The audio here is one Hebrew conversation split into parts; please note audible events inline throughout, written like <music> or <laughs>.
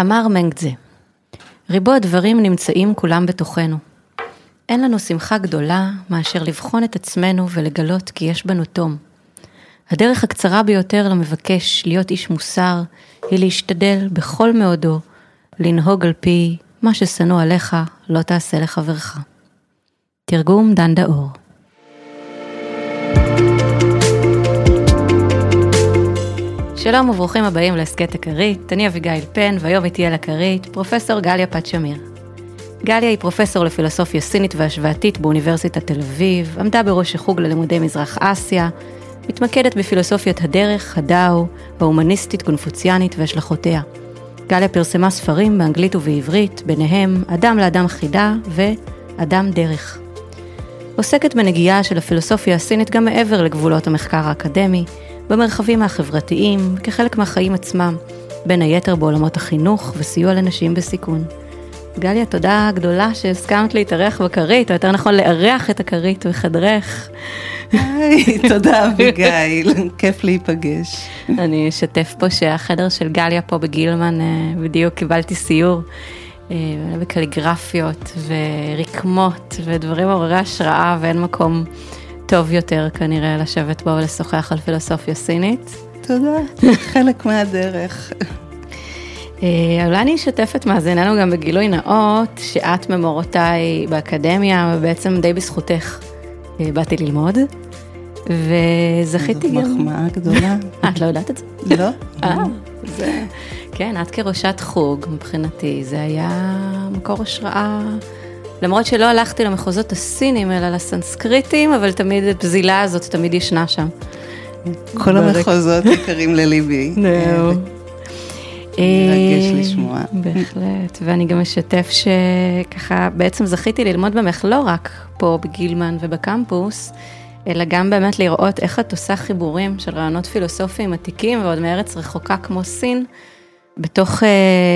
אמר מנגדזה, ריבו הדברים נמצאים כולם בתוכנו. אין לנו שמחה גדולה מאשר לבחון את עצמנו ולגלות כי יש בנו תום. הדרך הקצרה ביותר למבקש להיות איש מוסר היא להשתדל בכל מאודו לנהוג על פי מה ששנוא עליך לא תעשה לחברך. תרגום דן דאור שלום וברוכים הבאים להסכת הכרית, אני אביגיל פן והיום איתי על הכרית פרופסור גליה פת שמיר. גליה היא פרופסור לפילוסופיה סינית והשוואתית באוניברסיטת תל אביב, עמדה בראש החוג ללימודי מזרח אסיה, מתמקדת בפילוסופיית הדרך, הדאו, ההומניסטית קונפוציאנית והשלכותיה. גליה פרסמה ספרים באנגלית ובעברית, ביניהם אדם לאדם חידה ואדם דרך. עוסקת בנגיעה של הפילוסופיה הסינית גם מעבר לגבולות המחקר האקדמי, במרחבים החברתיים, כחלק מהחיים עצמם, בין היתר בעולמות החינוך וסיוע לנשים בסיכון. גליה, תודה גדולה שהסכמת להתארח בכרית, או יותר נכון לארח את הכרית בחדרך. היי, תודה אביגיל, כיף להיפגש. אני אשתף פה שהחדר של גליה פה בגילמן, אה, בדיוק קיבלתי סיור אה, בקליגרפיות ורקמות ודברים מעוררי השראה ואין מקום טוב יותר כנראה לשבת בו ולשוחח על פילוסופיה סינית. תודה, <laughs> חלק מהדרך. אה, אולי אני אשתף את מאזיננו גם בגילוי נאות, שאת ממורותיי באקדמיה, ובעצם די בזכותך אה, באתי ללמוד, וזכיתי גם... זאת מחמאה גדולה. <laughs> את לא יודעת את זה? לא. אה, זה... כן, את כראשת חוג, מבחינתי, זה היה מקור השראה, למרות שלא הלכתי למחוזות הסינים, אלא לסנסקריטים, אבל תמיד הפזילה הזאת תמיד ישנה שם. כל המחוזות יקרים לליבי. <laughs> זהו. מרגש לשמוע. בהחלט, ואני גם אשתף שככה בעצם זכיתי ללמוד ממך לא רק פה בגילמן ובקמפוס, אלא גם באמת לראות איך את עושה חיבורים של רעיונות פילוסופיים עתיקים ועוד מארץ רחוקה כמו סין, בתוך,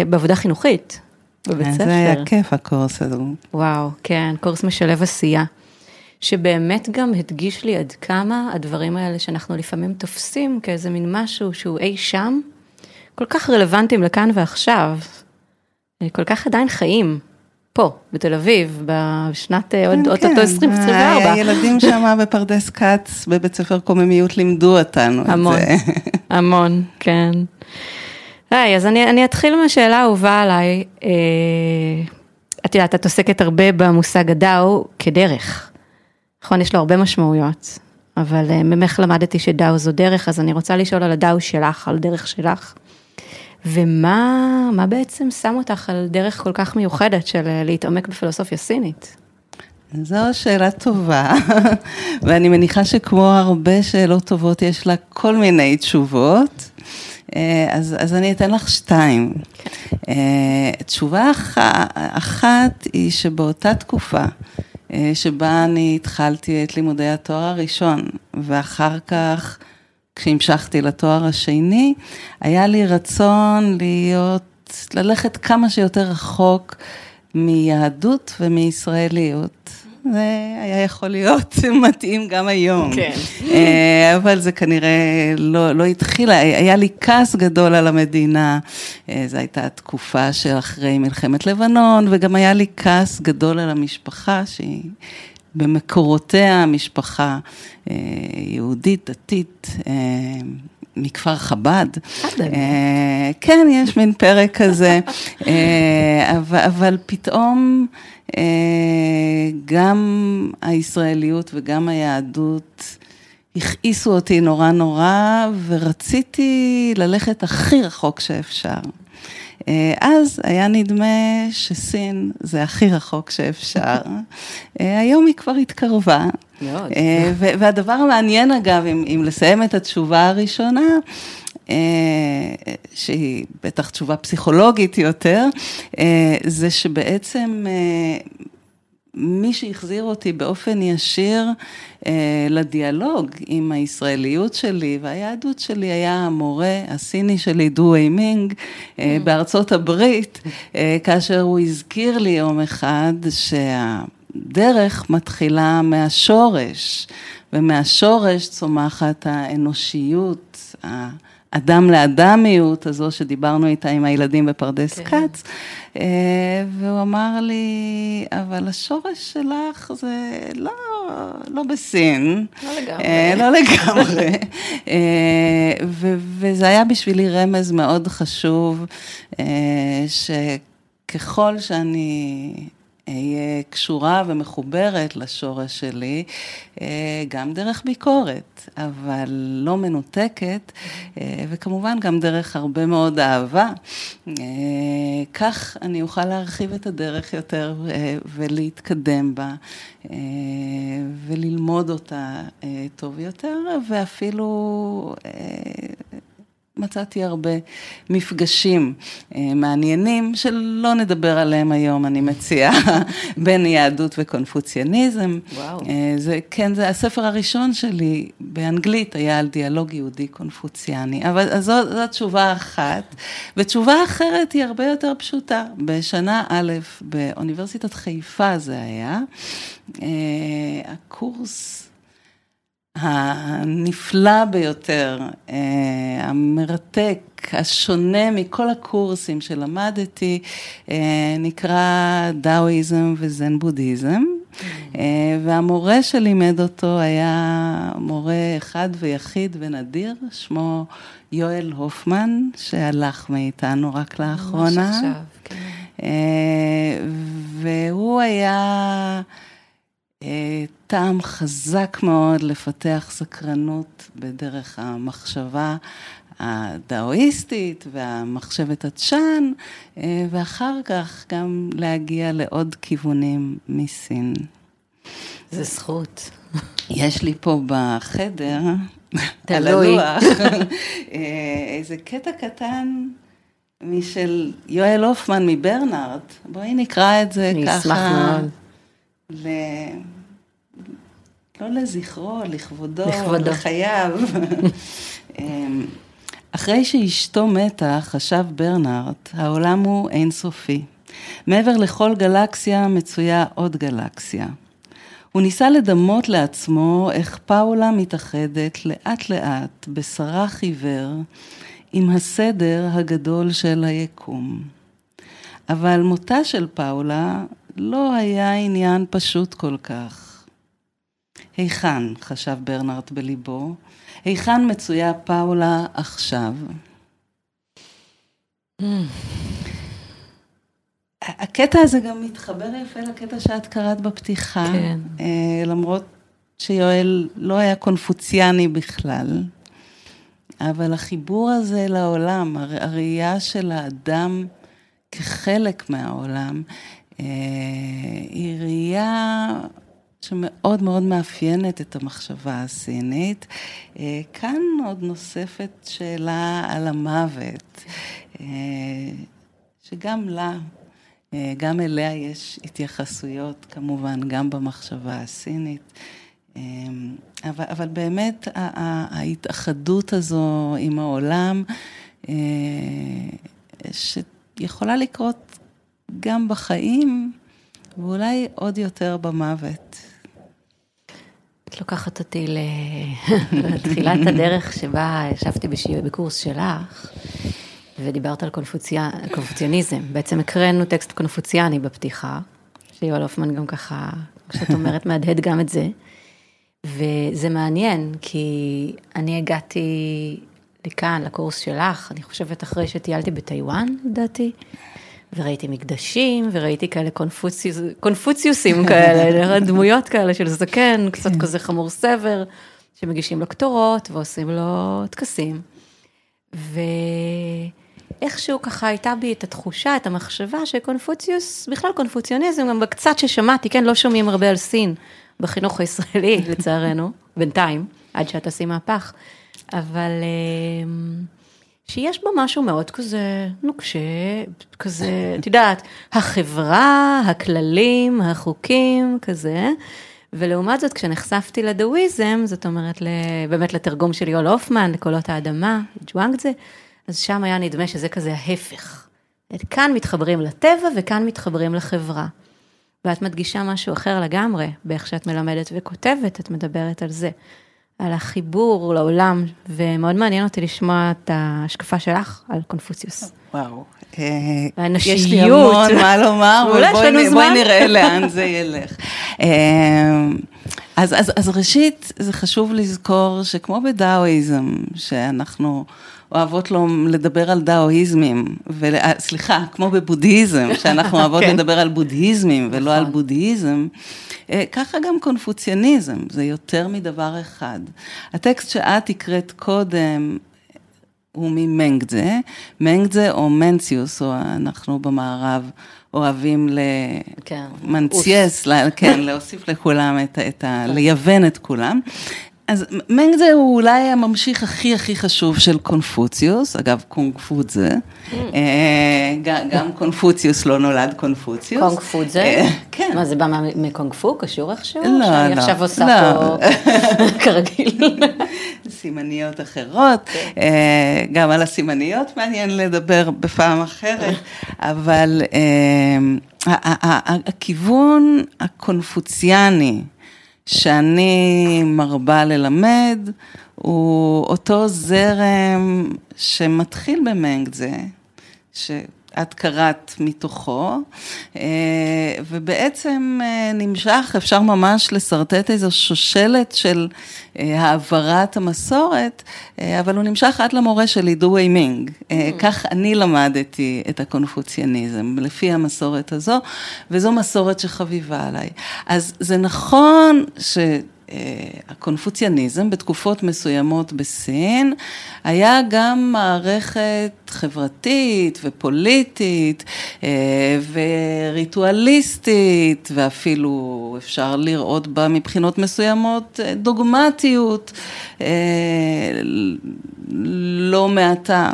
בעבודה חינוכית, בבית ספר. זה היה כיף הקורס הזה. וואו, כן, קורס משלב עשייה. שבאמת גם הדגיש לי עד כמה הדברים האלה שאנחנו לפעמים תופסים כאיזה מין משהו שהוא אי שם, כל כך רלוונטיים לכאן ועכשיו, כל כך עדיין חיים, פה, בתל אביב, בשנת עוד כן, אוטוטו 2024. הילדים שם <laughs> בפרדס כץ, בבית ספר קוממיות, לימדו אותנו את זה. המון, <laughs> המון, כן. היי, אז אני, אני אתחיל מהשאלה האהובה עליי. אה, את יודעת, את עוסקת הרבה במושג הדאו כדרך. נכון, יש לו הרבה משמעויות, אבל אה, ממך למדתי שדאו זו דרך, אז אני רוצה לשאול על הדאו שלך, על דרך שלך. ומה מה בעצם שם אותך על דרך כל כך מיוחדת של אה, להתעמק בפילוסופיה סינית? זו שאלה טובה, <laughs> ואני מניחה שכמו הרבה שאלות טובות, יש לה כל מיני תשובות. אז, אז אני אתן לך שתיים. תשובה אחת היא שבאותה תקופה שבה אני התחלתי את לימודי התואר הראשון, ואחר כך כשהמשכתי לתואר השני, היה לי רצון להיות, ללכת כמה שיותר רחוק מיהדות ומישראליות. זה היה יכול להיות <laughs> מתאים גם היום. כן. אבל זה כנראה לא, לא התחיל, היה לי כעס גדול על המדינה. זו הייתה תקופה שאחרי מלחמת לבנון, וגם היה לי כעס גדול על המשפחה שהיא... במקורותיה משפחה יהודית, דתית, מכפר חב"ד. כן, יש מין פרק כזה, אבל פתאום גם הישראליות וגם היהדות הכעיסו אותי נורא נורא, ורציתי ללכת הכי רחוק שאפשר. אז היה נדמה שסין זה הכי רחוק שאפשר. <laughs> היום היא כבר התקרבה. מאוד. והדבר המעניין אגב, אם, אם לסיים את התשובה הראשונה, שהיא בטח תשובה פסיכולוגית יותר, זה שבעצם מי שהחזיר אותי באופן ישיר לדיאלוג עם הישראליות שלי והיהדות שלי היה המורה הסיני שלי, דו ווי מינג, בארצות הברית, כאשר הוא הזכיר לי יום אחד שהדרך מתחילה מהשורש, ומהשורש צומחת האנושיות, האדם לאדמיות הזו שדיברנו איתה עם הילדים בפרדס כן. כץ, אה, והוא אמר לי, אבל השורש שלך זה לא, לא בסין. לא לגמרי. לא לגמרי. וזה היה בשבילי רמז מאוד חשוב, שככל שאני אהיה קשורה ומחוברת לשורש שלי, אה, גם דרך ביקורת, אבל לא מנותקת, אה, וכמובן גם דרך הרבה מאוד אהבה. אה, כך אני אוכל להרחיב את הדרך יותר ולהתקדם בה, וללמוד אותה טוב יותר, ואפילו מצאתי הרבה מפגשים אה, מעניינים, שלא נדבר עליהם היום, אני מציעה, <laughs> בין יהדות וקונפוציאניזם. וואו. אה, זה, כן, זה הספר הראשון שלי באנגלית, היה על דיאלוג יהודי קונפוציאני. אבל זו, זו תשובה אחת. ותשובה אחרת היא הרבה יותר פשוטה. בשנה א', באוניברסיטת חיפה זה היה, אה, הקורס... הנפלא ביותר, אה, המרתק, השונה מכל הקורסים שלמדתי, אה, נקרא דאואיזם וזן בודהיזם. אה, והמורה שלימד אותו היה מורה אחד ויחיד ונדיר, שמו יואל הופמן, שהלך מאיתנו רק לאחרונה. ממש עכשיו, כן. והוא היה... טעם חזק מאוד לפתח סקרנות בדרך המחשבה הדאואיסטית והמחשבת הצ'אן, אה, ואחר כך גם להגיע לעוד כיוונים מסין. זה זכות. יש לי פה בחדר, <laughs> על הלוח, <laughs> אה, איזה קטע קטן משל יואל הופמן מברנארט. בואי נקרא את זה ככה. אני אשמח מאוד. לא לזכרו, לכבודו, לכבודו. לחייו. <laughs> אמ, אחרי שאשתו מתה, חשב ברנארט, העולם הוא אינסופי. מעבר לכל גלקסיה מצויה עוד גלקסיה. הוא ניסה לדמות לעצמו איך פאולה מתאחדת לאט לאט, בשרך עיוור, עם הסדר הגדול של היקום. אבל מותה של פאולה לא היה עניין פשוט כל כך. היכן, חשב ברנרט בליבו, היכן מצויה פאולה עכשיו? הקטע הזה גם מתחבר יפה לקטע שאת קראת בפתיחה, כן. אה, למרות שיואל לא היה קונפוציאני בכלל, אבל החיבור הזה לעולם, הראייה של האדם כחלק מהעולם, אה, היא ראייה שמאוד מאוד מאפיינת את המחשבה הסינית. אה, כאן עוד נוספת שאלה על המוות, אה, שגם לה, אה, גם אליה יש התייחסויות כמובן, גם במחשבה הסינית. אבל, אבל באמת ההתאחדות הזו עם העולם, שיכולה לקרות גם בחיים, ואולי עוד יותר במוות. לוקחת אותי <laughs> לתחילת הדרך שבה ישבתי בקורס שלך, ודיברת על קונפוציה, קונפוציאניזם. בעצם הקראנו טקסט קונפוציאני בפתיחה, שיואל הופמן גם ככה, כמו שאת אומרת, <laughs> מהדהד גם את זה. וזה מעניין, כי אני הגעתי לכאן, לקורס שלך, אני חושבת אחרי שטיילתי בטיוואן, לדעתי. וראיתי מקדשים, וראיתי כאלה קונפוציוס, קונפוציוסים כאלה, <laughs> דמויות כאלה של זקן, קצת כן. כזה חמור סבר, שמגישים לו קטורות ועושים לו טקסים. ואיכשהו ככה הייתה בי את התחושה, את המחשבה שקונפוציוס, בכלל קונפוציוניזם, גם בקצת ששמעתי, כן, לא שומעים הרבה על סין בחינוך הישראלי, <laughs> לצערנו, בינתיים, עד שאת עשי מהפך, אבל... שיש בו משהו מאוד כזה נוקשה, כזה, את יודעת, החברה, הכללים, החוקים, כזה. ולעומת זאת, כשנחשפתי לדאוויזם, זאת אומרת, באמת לתרגום של יואל הופמן, לקולות האדמה, ג'ואנגזה, אז שם היה נדמה שזה כזה ההפך. כאן מתחברים לטבע וכאן מתחברים לחברה. ואת מדגישה משהו אחר לגמרי, באיך שאת מלמדת וכותבת, את מדברת על זה. על החיבור לעולם, ומאוד מעניין אותי לשמוע את ההשקפה שלך על קונפוציוס. וואו. האנושיות. יש לי המון מה לומר, לנו ובואי זמן. נראה לאן זה ילך. אה, אז, אז, אז ראשית, זה חשוב לזכור שכמו בדאואיזם, שאנחנו אוהבות לו לדבר על דאואיזמים, ול, אה, סליחה, כמו בבודהיזם, <laughs> שאנחנו אוהבות כן. לדבר על בודהיזמים ולא על נכון. בודהיזם, אה, ככה גם קונפוציאניזם, זה יותר מדבר אחד. הטקסט שאת הקראת קודם, הוא ממנגדזה, מנגדזה או מנציוס, או אנחנו במערב אוהבים כן. למנצייס, לה- כן, להוסיף לכולם את, ה- את ה... <laughs> לייוון את כולם. אז מנגדזה הוא אולי הממשיך הכי הכי חשוב של קונפוציוס, אגב קונגפוצזה, אה, ג- גם קונפוציוס לא נולד קונפוציוס. קונג פו זה? אה, כן. מה, זה בא מקונג פו? קשור איכשהו? לא, שאני לא, עכשיו עושה לא. פה <laughs> כרגיל. סימניות אחרות, אה, גם על הסימניות מעניין לדבר בפעם אחרת, אבל אה, הכיוון הקונפוציאני שאני מרבה ללמד, הוא אותו זרם שמתחיל במנגדזה, שאת קראת מתוכו, אה, ובעצם אה, נמשך, אפשר ממש לשרטט איזו שושלת של אה, העברת המסורת, אבל הוא נמשך עד למורה שלי, דו ווי מינג. אה, כך אני למדתי את הקונפוציאניזם, לפי המסורת הזו, וזו מסורת שחביבה עליי. אז זה נכון ש... אה, הקונפוציאניזם בתקופות מסוימות בסין היה גם מערכת חברתית ופוליטית אה, וריטואליסטית ואפילו אפשר לראות בה מבחינות מסוימות אה, דוגמטיות לא מעטה.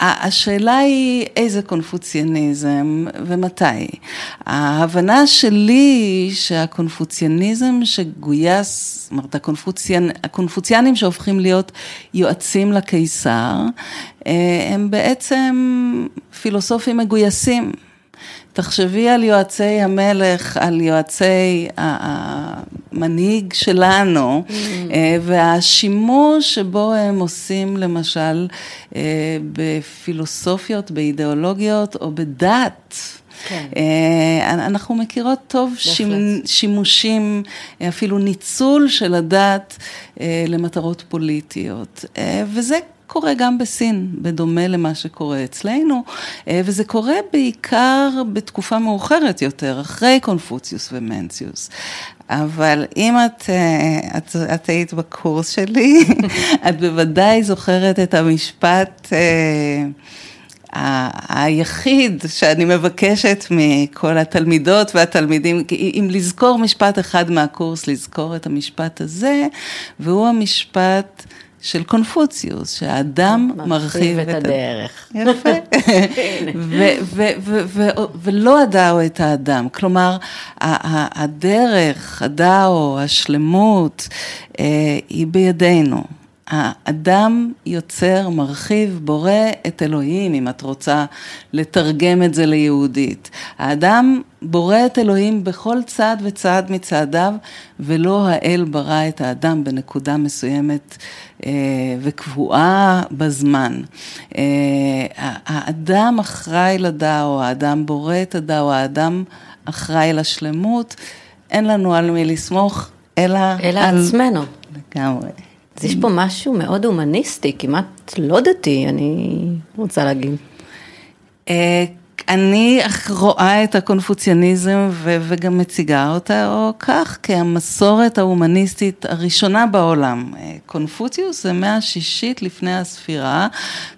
השאלה היא איזה קונפוציאניזם ומתי. ההבנה שלי היא שהקונפוציאניזם שגויס, זאת אומרת הקונפוציאנ, הקונפוציאנים שהופכים להיות יועצים לקיסר, אה, הם בעצם פילוסופים מגויסים. תחשבי על יועצי המלך, על יועצי המנהיג שלנו, אה, והשימוש שבו הם עושים למשל אה, בפילוסופיות, באידיאולוגיות או בדת. כן. אה, אנחנו מכירות טוב שימ- שימושים, אפילו ניצול של הדת למטרות פוליטיות, וזה קורה גם בסין, בדומה למה שקורה אצלנו, אה, וזה קורה בעיקר בתקופה מאוחרת יותר, אחרי קונפוציוס ומנציוס. אבל אם את, אה, את, את היית בקורס שלי, <laughs> את בוודאי זוכרת את המשפט אה, היחיד שאני מבקשת מכל התלמידות והתלמידים, אם לזכור משפט אחד מהקורס, לזכור את המשפט הזה, והוא המשפט של קונפוציוס, שהאדם מרחיב את הדרך. יפה. <laughs> ולא הדאו את האדם, כלומר, הדרך, הדאו, השלמות, אה, היא בידינו. האדם יוצר, מרחיב, בורא את אלוהים, אם את רוצה לתרגם את זה ליהודית. האדם בורא את אלוהים בכל צעד וצעד מצעדיו, ולא האל ברא את האדם בנקודה מסוימת וקבועה בזמן. אה, האדם אחראי לדאו, האדם בורא את הדאו, האדם אחראי לשלמות, אין לנו על מי לסמוך, אלא, אלא על... עצמנו. לגמרי. אז יש פה משהו מאוד הומניסטי, כמעט לא דתי, אני רוצה להגיד. אני רואה את הקונפוציאניזם ו- וגם מציגה אותה או כך כהמסורת ההומניסטית הראשונה בעולם. אה, קונפוציוס זה מאה השישית לפני הספירה,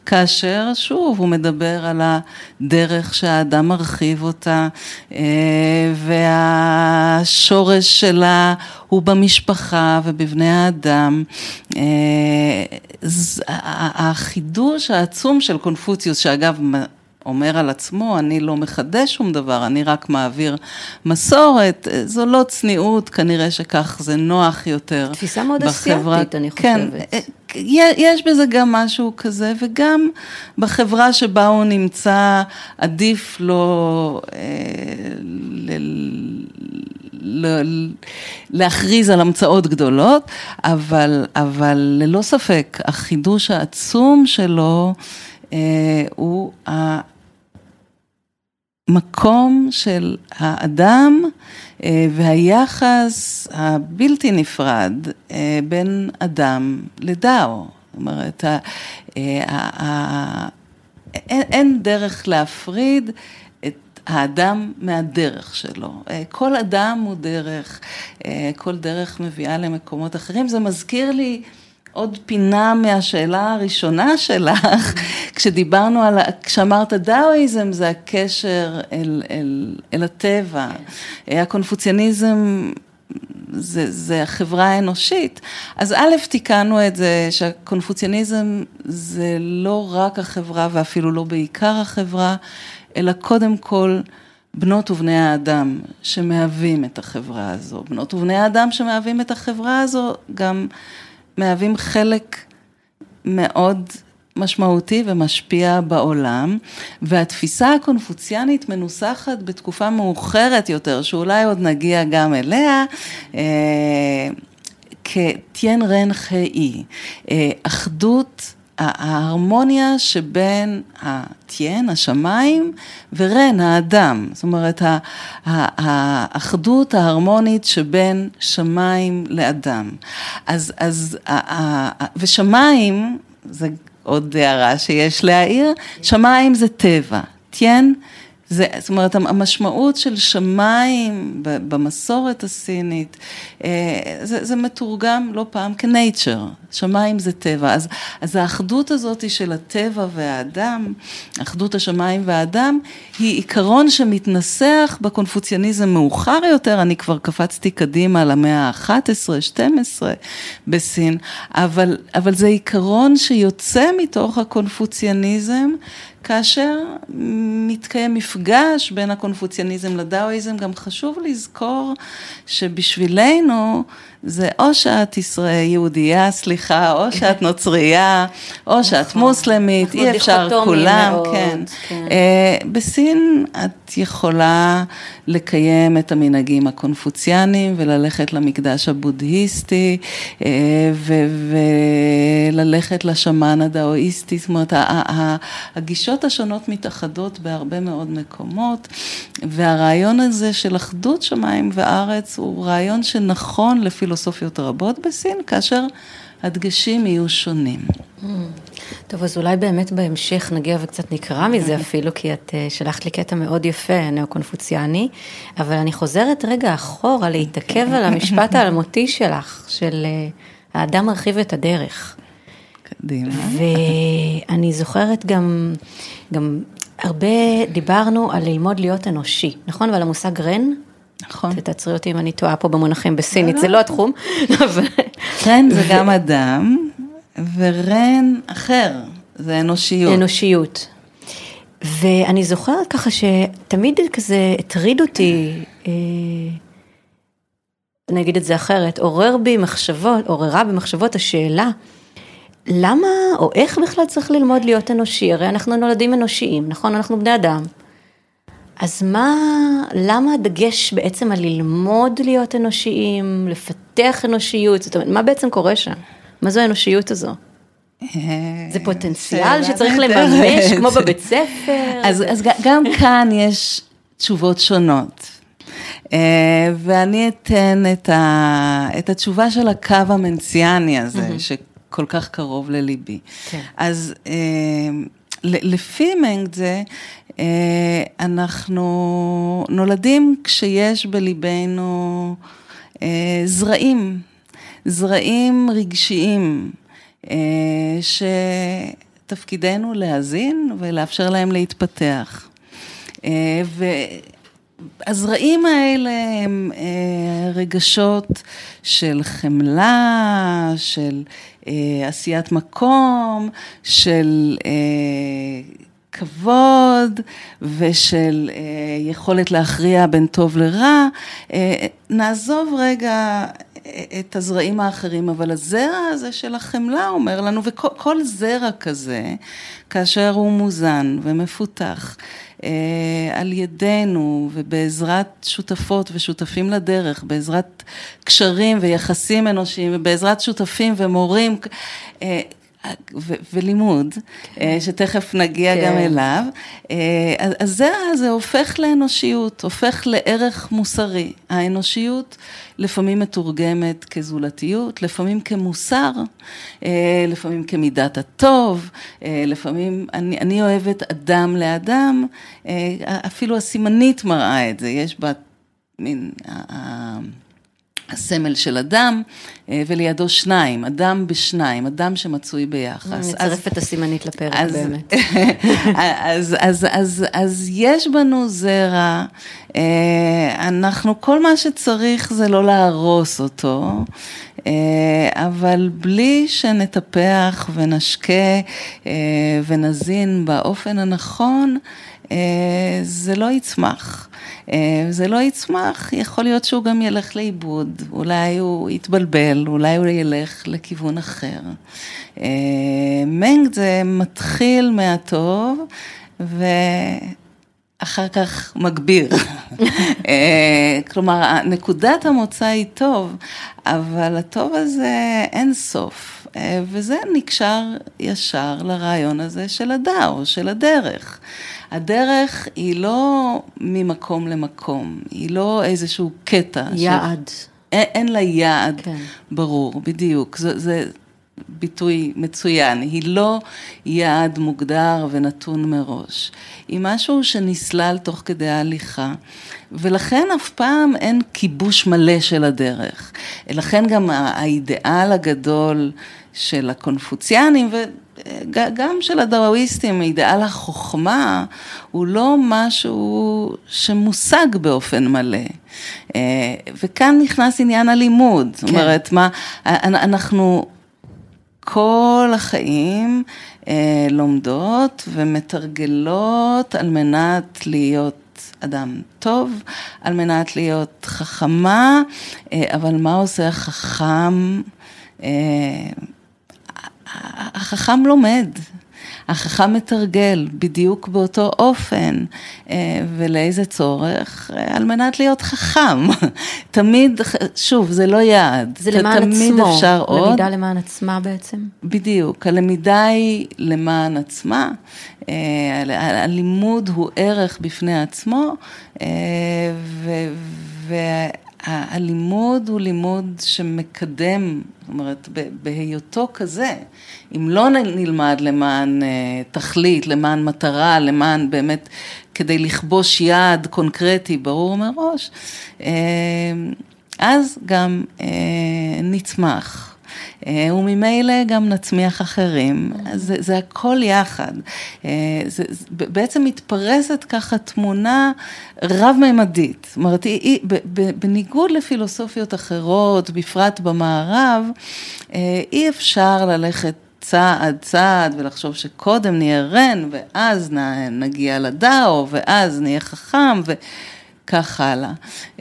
כאשר שוב הוא מדבר על הדרך שהאדם מרחיב אותה אה, והשורש שלה הוא במשפחה ובבני האדם. אה, החידוש העצום של קונפוציוס, שאגב אומר על עצמו, אני לא מחדש שום דבר, אני רק מעביר מסורת, זו לא צניעות, כנראה שכך זה נוח יותר. תפיסה מאוד בחברה. אסייתית, אני כן, חושבת. אה, יש בזה גם משהו כזה, וגם בחברה שבה הוא נמצא, עדיף לו אה, ל- להכריז על המצאות גדולות, אבל, אבל ללא ספק, החידוש העצום שלו הוא המקום של האדם והיחס הבלתי נפרד בין אדם לדאו. זאת אומרת, אין, אין דרך להפריד האדם מהדרך שלו. כל אדם הוא דרך, כל דרך מביאה למקומות אחרים. זה מזכיר לי עוד פינה מהשאלה הראשונה שלך, <laughs> כשדיברנו על, כשאמרת דאואיזם זה הקשר אל, אל, אל הטבע. הקונפוציאניזם זה, זה החברה האנושית. אז א', תיקנו את זה שהקונפוציאניזם זה לא רק החברה ואפילו לא בעיקר החברה, אלא קודם כל בנות ובני האדם שמהווים את החברה הזו. בנות ובני האדם שמהווים את החברה הזו גם מהווים חלק מאוד משמעותי ומשפיע בעולם, והתפיסה הקונפוציאנית מנוסחת בתקופה מאוחרת יותר, שאולי עוד נגיע גם אליה, כטיין רן אה, אחדות ההרמוניה שבין הטיין, השמיים, ורן, האדם. זאת אומרת, האחדות ההרמונית שבין שמיים לאדם. אז, אז, ושמיים, זה עוד הערה שיש להעיר, שמיים זה טבע, טיין זה, זאת אומרת, המשמעות של שמיים במסורת הסינית, אה, זה, זה מתורגם לא פעם כנייצ'ר, שמיים זה טבע. אז, אז האחדות הזאת של הטבע והאדם, אחדות השמיים והאדם, היא עיקרון שמתנסח בקונפוציאניזם מאוחר יותר, אני כבר קפצתי קדימה למאה ה-11, 12 בסין, אבל, אבל זה עיקרון שיוצא מתוך הקונפוציאניזם. כאשר מתקיים מפגש בין הקונפוציאניזם לדאואיזם, גם חשוב לזכור שבשבילנו זה או שאת ישראל, יהודייה, סליחה, או שאת <laughs> נוצרייה, או נכון. שאת מוסלמית, אי אפשר כולם, מאוד, כן. כן. Uh, בסין את יכולה לקיים את המנהגים הקונפוציאניים וללכת למקדש הבודהיסטי uh, וללכת לשמן הדאואיסטי, זאת אומרת, הגישות השונות מתאחדות בהרבה מאוד מקומות, והרעיון הזה של אחדות שמיים וארץ הוא רעיון שנכון לפי פילוסופיות רבות בסין, כאשר הדגשים יהיו שונים. Mm. טוב, אז אולי באמת בהמשך נגיע וקצת נקרא מזה אפילו, כי את אה, שלחת לי קטע מאוד יפה, נאו-קונפוציאני, אבל אני חוזרת רגע אחורה להתעכב על המשפט האלמותי שלך, של אה, האדם מרחיב את הדרך. קדימה. ואני זוכרת גם, גם הרבה דיברנו על ללמוד להיות אנושי, נכון? ועל המושג רן. נכון. תעצרי אותי אם אני טועה פה במונחים בסינית, זה לא התחום. <laughs> רן זה גם אדם, ורן אחר, זה אנושיות. אנושיות. ואני זוכרת ככה שתמיד כזה הטריד אותי, אה, אני אגיד את זה אחרת, עורר בי מחשבות, עוררה במחשבות השאלה, למה או איך בכלל צריך ללמוד להיות אנושי? הרי אנחנו נולדים אנושיים, נכון? אנחנו בני אדם. אז מה, למה הדגש בעצם על ללמוד להיות אנושיים, לפתח אנושיות, זאת אומרת, מה בעצם קורה שם? מה זו האנושיות הזו? זה פוטנציאל שצריך לממש, כמו בבית ספר? אז, אז גם כאן יש תשובות שונות. אה, ואני אתן את, ה, את התשובה של הקו המנציאני הזה, שכל כך קרוב לליבי. כן. אז אה, לפי מנגדזה, אה, אנחנו נולדים כשיש בליבנו אה, זרעים, זרעים רגשיים, אה, שתפקידנו להאזין ולאפשר להם להתפתח. והזרעים האלה הם רגשות של חמלה, של עשיית מקום, של כבוד ושל אה, יכולת להכריע בין טוב לרע, אה, נעזוב רגע את הזרעים האחרים, אבל הזרע הזה של החמלה אומר לנו, וכל זרע כזה, כאשר הוא מוזן ומפותח אה, על ידינו ובעזרת שותפות ושותפים לדרך, בעזרת קשרים ויחסים אנושיים ובעזרת שותפים ומורים, אה, ו- ולימוד, כן. אה, שתכף נגיע כן. גם אליו, אה, אז זה, זה הופך לאנושיות, הופך לערך מוסרי. האנושיות לפעמים מתורגמת כזולתיות, לפעמים כמוסר, אה, לפעמים כמידת הטוב, לפעמים אני, אני אוהבת אדם לאדם, אפילו הסימנית מראה את זה, יש בה מין... הסמל של אדם, אה, ולידו שניים, אדם בשניים, אדם שמצוי ביחס. נצרף את הסימנית לפרק אז, באמת. <laughs> אז, אז, אז, אז יש בנו זרע, אה, אנחנו, כל מה שצריך זה לא להרוס אותו, אה, אבל בלי שנטפח ונשקה ונזין באופן הנכון, זה לא יצמח. אה, זה לא יצמח, יכול להיות שהוא גם ילך לאיבוד, אולי הוא יתבלבל, אולי הוא ילך לכיוון אחר. אה, מנג זה מתחיל מהטוב, ואחר כך מגביר. <laughs> אה, כלומר, נקודת המוצא היא טוב, אבל הטוב הזה אין סוף. וזה נקשר ישר לרעיון הזה של הדר, של הדרך. הדרך היא לא ממקום למקום, היא לא איזשהו קטע. יעד. ש... אין, אין לה יעד כן. ברור, בדיוק. זה, זה ביטוי מצוין. היא לא יעד מוגדר ונתון מראש. היא משהו שנסלל תוך כדי ההליכה, ולכן אף פעם אין כיבוש מלא של הדרך. לכן גם האידיאל הגדול של הקונפוציאנים, גם של הדאוויסטים, אידאל החוכמה הוא לא משהו שמושג באופן מלא. אה, וכאן נכנס עניין הלימוד, כן. זאת אומרת, מה, אנחנו כל החיים אה, לומדות ומתרגלות על מנת להיות אדם טוב, על מנת להיות חכמה, אה, אבל מה עושה החכם? החכם לומד, החכם מתרגל בדיוק באותו אופן, אה, ולאיזה צורך? אה, על מנת להיות חכם. <laughs> תמיד, שוב, זה לא יעד. זה למען תמיד עצמו, אפשר עוד. למידה למען עצמה בעצם. בדיוק, הלמידה היא למען עצמה, אה, הלימוד הוא ערך בפני עצמו, ו... הלימוד הוא לימוד שמקדם, זאת אומרת, בהיותו כזה, אם לא נלמד למען אה, תכלית, למען מטרה, למען באמת, כדי לכבוש יעד קונקרטי, ברור מראש, אה, אז גם אה, נצמח. אה, וממילא גם נצמיח אחרים, זה, זה הכל יחד. אה, זה, זה, בעצם מתפרסת ככה תמונה רב-ממדית, זאת אומרת, היא, בניגוד לפילוסופיות אחרות, בפרט במערב, אה, אי אפשר ללכת צעד צעד ולחשוב שקודם נהיה רן ואז נגיע לדאו ואז נהיה חכם ו... כך הלאה.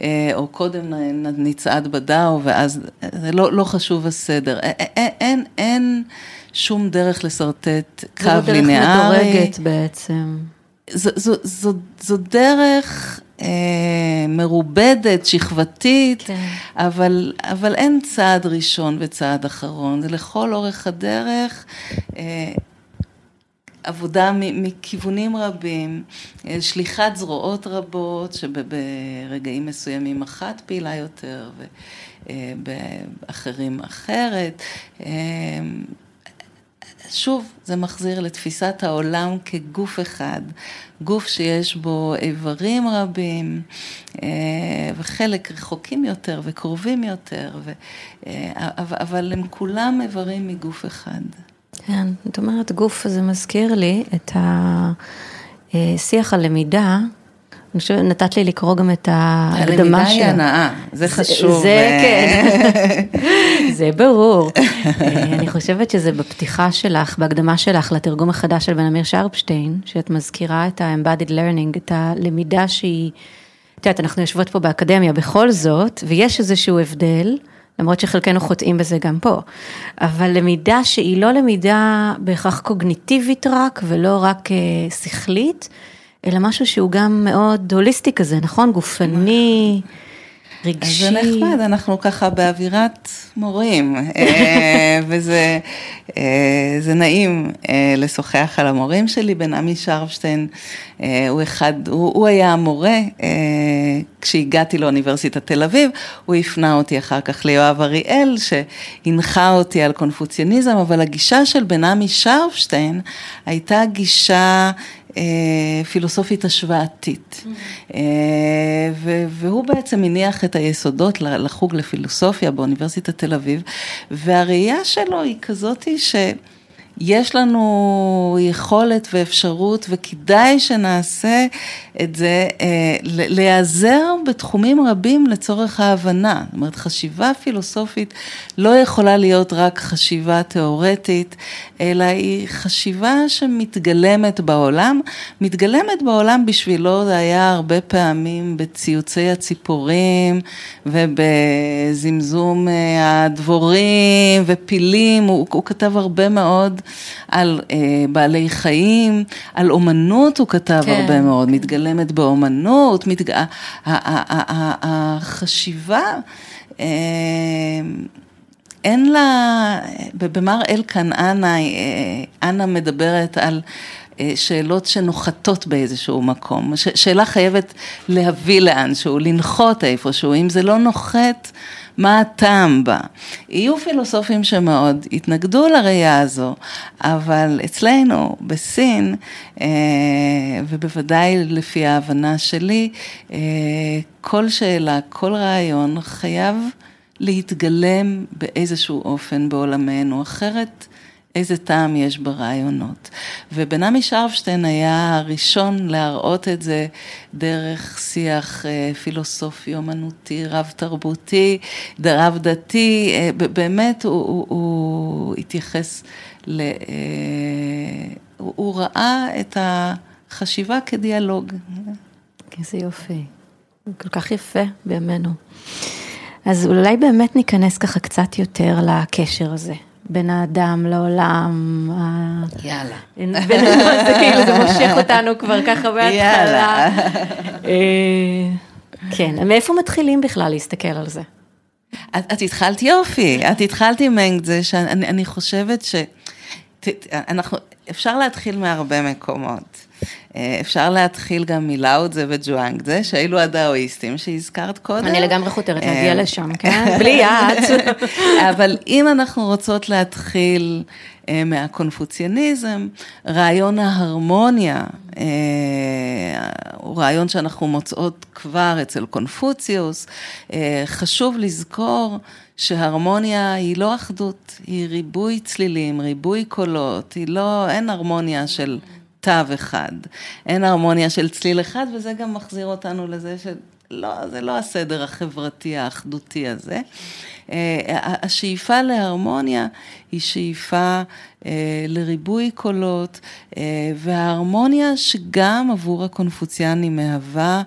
אה, או קודם נצעד בדאו, ואז, זה לא, לא חשוב הסדר. אין, אין, אין שום דרך לשרטט קו ליניארי. זו דרך מדורגת בעצם. זו, זו, זו, זו דרך אה, מרובדת, שכבתית, כן. אבל, אבל אין צעד ראשון וצעד אחרון. זה לכל אורך הדרך. אה, עבודה מכיוונים רבים, אה, שליחת זרועות רבות, שברגעים מסוימים אחת פעילה יותר ובאחרים אה, אחרת. אה, שוב, זה מחזיר לתפיסת העולם כגוף אחד, גוף שיש בו איברים רבים, וחלק רחוקים יותר וקרובים יותר, אבל הם כולם איברים מגוף אחד. כן, זאת אומרת, גוף הזה מזכיר לי את השיח הלמידה. אני חושבת, נתת לי לקרוא גם את ההקדמה של... הלמידה היא הנאה, זה חשוב. זה כן, <laughs> זה ברור. אה, אני חושבת שזה בפתיחה שלך, בהקדמה שלך לתרגום החדש של בן אמיר שרפשטיין, שאת מזכירה את ה-embodied learning, את הלמידה שהיא, את יודעת, אנחנו יושבות פה באקדמיה בכל זאת, ויש איזשהו הבדל למרות שחלקנו חוטאים בזה גם פה. אבל למידה שהיא לא למידה בהכרח קוגניטיבית רק, ולא רק אה, שכלית, אלא משהו שהוא גם מאוד הוליסטי כזה, נכון? גופני. רגשי. אז זה נחמד, אנחנו ככה באווירת מורים, אה, <laughs> וזה זה נעים אה, לשוחח על המורים שלי, בן עמי שרפשטיין, אה, הוא אחד, הוא, הוא היה המורה, כשהגעתי לאוניברסיטת תל אביב, הוא הפנה אותי אחר כך ליואב אריאל, שהנחה אותי על קונפוציאניזם, אבל הגישה של בן עמי שרפשטיין הייתה גישה אה, פילוסופית השוואתית. Mm-hmm. והוא בעצם הניח את היסודות לחוג לפילוסופיה באוניברסיטת תל אביב, והראייה שלו היא כזאתי ש... יש לנו יכולת ואפשרות וכדאי שנעשה את זה, אה, להיעזר בתחומים רבים לצורך ההבנה. זאת אומרת, חשיבה פילוסופית לא יכולה להיות רק חשיבה תיאורטית, אלא היא חשיבה שמתגלמת בעולם. מתגלמת בעולם בשבילו זה היה הרבה פעמים בציוצי הציפורים ובזמזום אה, הדבורים ופילים, הוא, הוא כתב הרבה מאוד על אה, בעלי חיים, על אומנות הוא כתב כן. הרבה מאוד, מתגלמת באומנות, מתג... החשיבה, אה, אין לה, במר אלקן אנה, אה, אנה מדברת על אה, שאלות שנוחתות באיזשהו מקום, שאלה חייבת להביא לאנשהו, לנחות איפשהו, אם זה לא נוחת, מה הטעם בה. יהיו פילוסופים שמאוד התנגדו לראייה הזו, אבל אצלנו, בסין, אה, ובוודאי לפי ההבנה שלי, אה, כל שאלה, כל רעיון חייב להתגלם באיזשהו אופן בעולמנו, אחרת איזה טעם יש ברעיונות. ובנמי שרפשטיין היה הראשון להראות את זה דרך שיח אה, פילוסופי, אומנותי, רב תרבותי, רב דתי, אה, באמת הוא, הוא, הוא התייחס, ל, אה, הוא, הוא ראה את החשיבה כדיאלוג. איזה יופי, כל כך יפה בימינו. אז אולי באמת ניכנס ככה קצת יותר לקשר הזה בין האדם לעולם. יאללה. בין האדם, זה כאילו, זה מושך אותנו כבר ככה. <laughs> יאללה. אה, כן, מאיפה מתחילים בכלל להסתכל על זה? את, את התחלת יופי, את התחלת עם זה שאני חושבת ש... אנחנו, אפשר להתחיל מהרבה מקומות. אה, אפשר להתחיל גם מלאודזה וג'ואנג זה, שאלו הדאואיסטים שהזכרת קודם. אני לגמרי חותרת להגיע אה, <laughs> לשם, כן? בלי יד. <laughs> אבל אם אנחנו רוצות להתחיל אה, מהקונפוציאניזם, רעיון ההרמוניה הוא רעיון שאנחנו מוצאות כבר אצל קונפוציוס. חשוב לזכור שהרמוניה היא לא אחדות, היא ריבוי צלילים, ריבוי קולות, היא לא, אין הרמוניה של... תו אחד. אין הרמוניה של צליל אחד, וזה גם מחזיר אותנו לזה שלא, זה לא הסדר החברתי האחדותי הזה. אה, השאיפה להרמוניה היא שאיפה אה, לריבוי קולות, אה, וההרמוניה שגם עבור הקונפוציאנים מהווה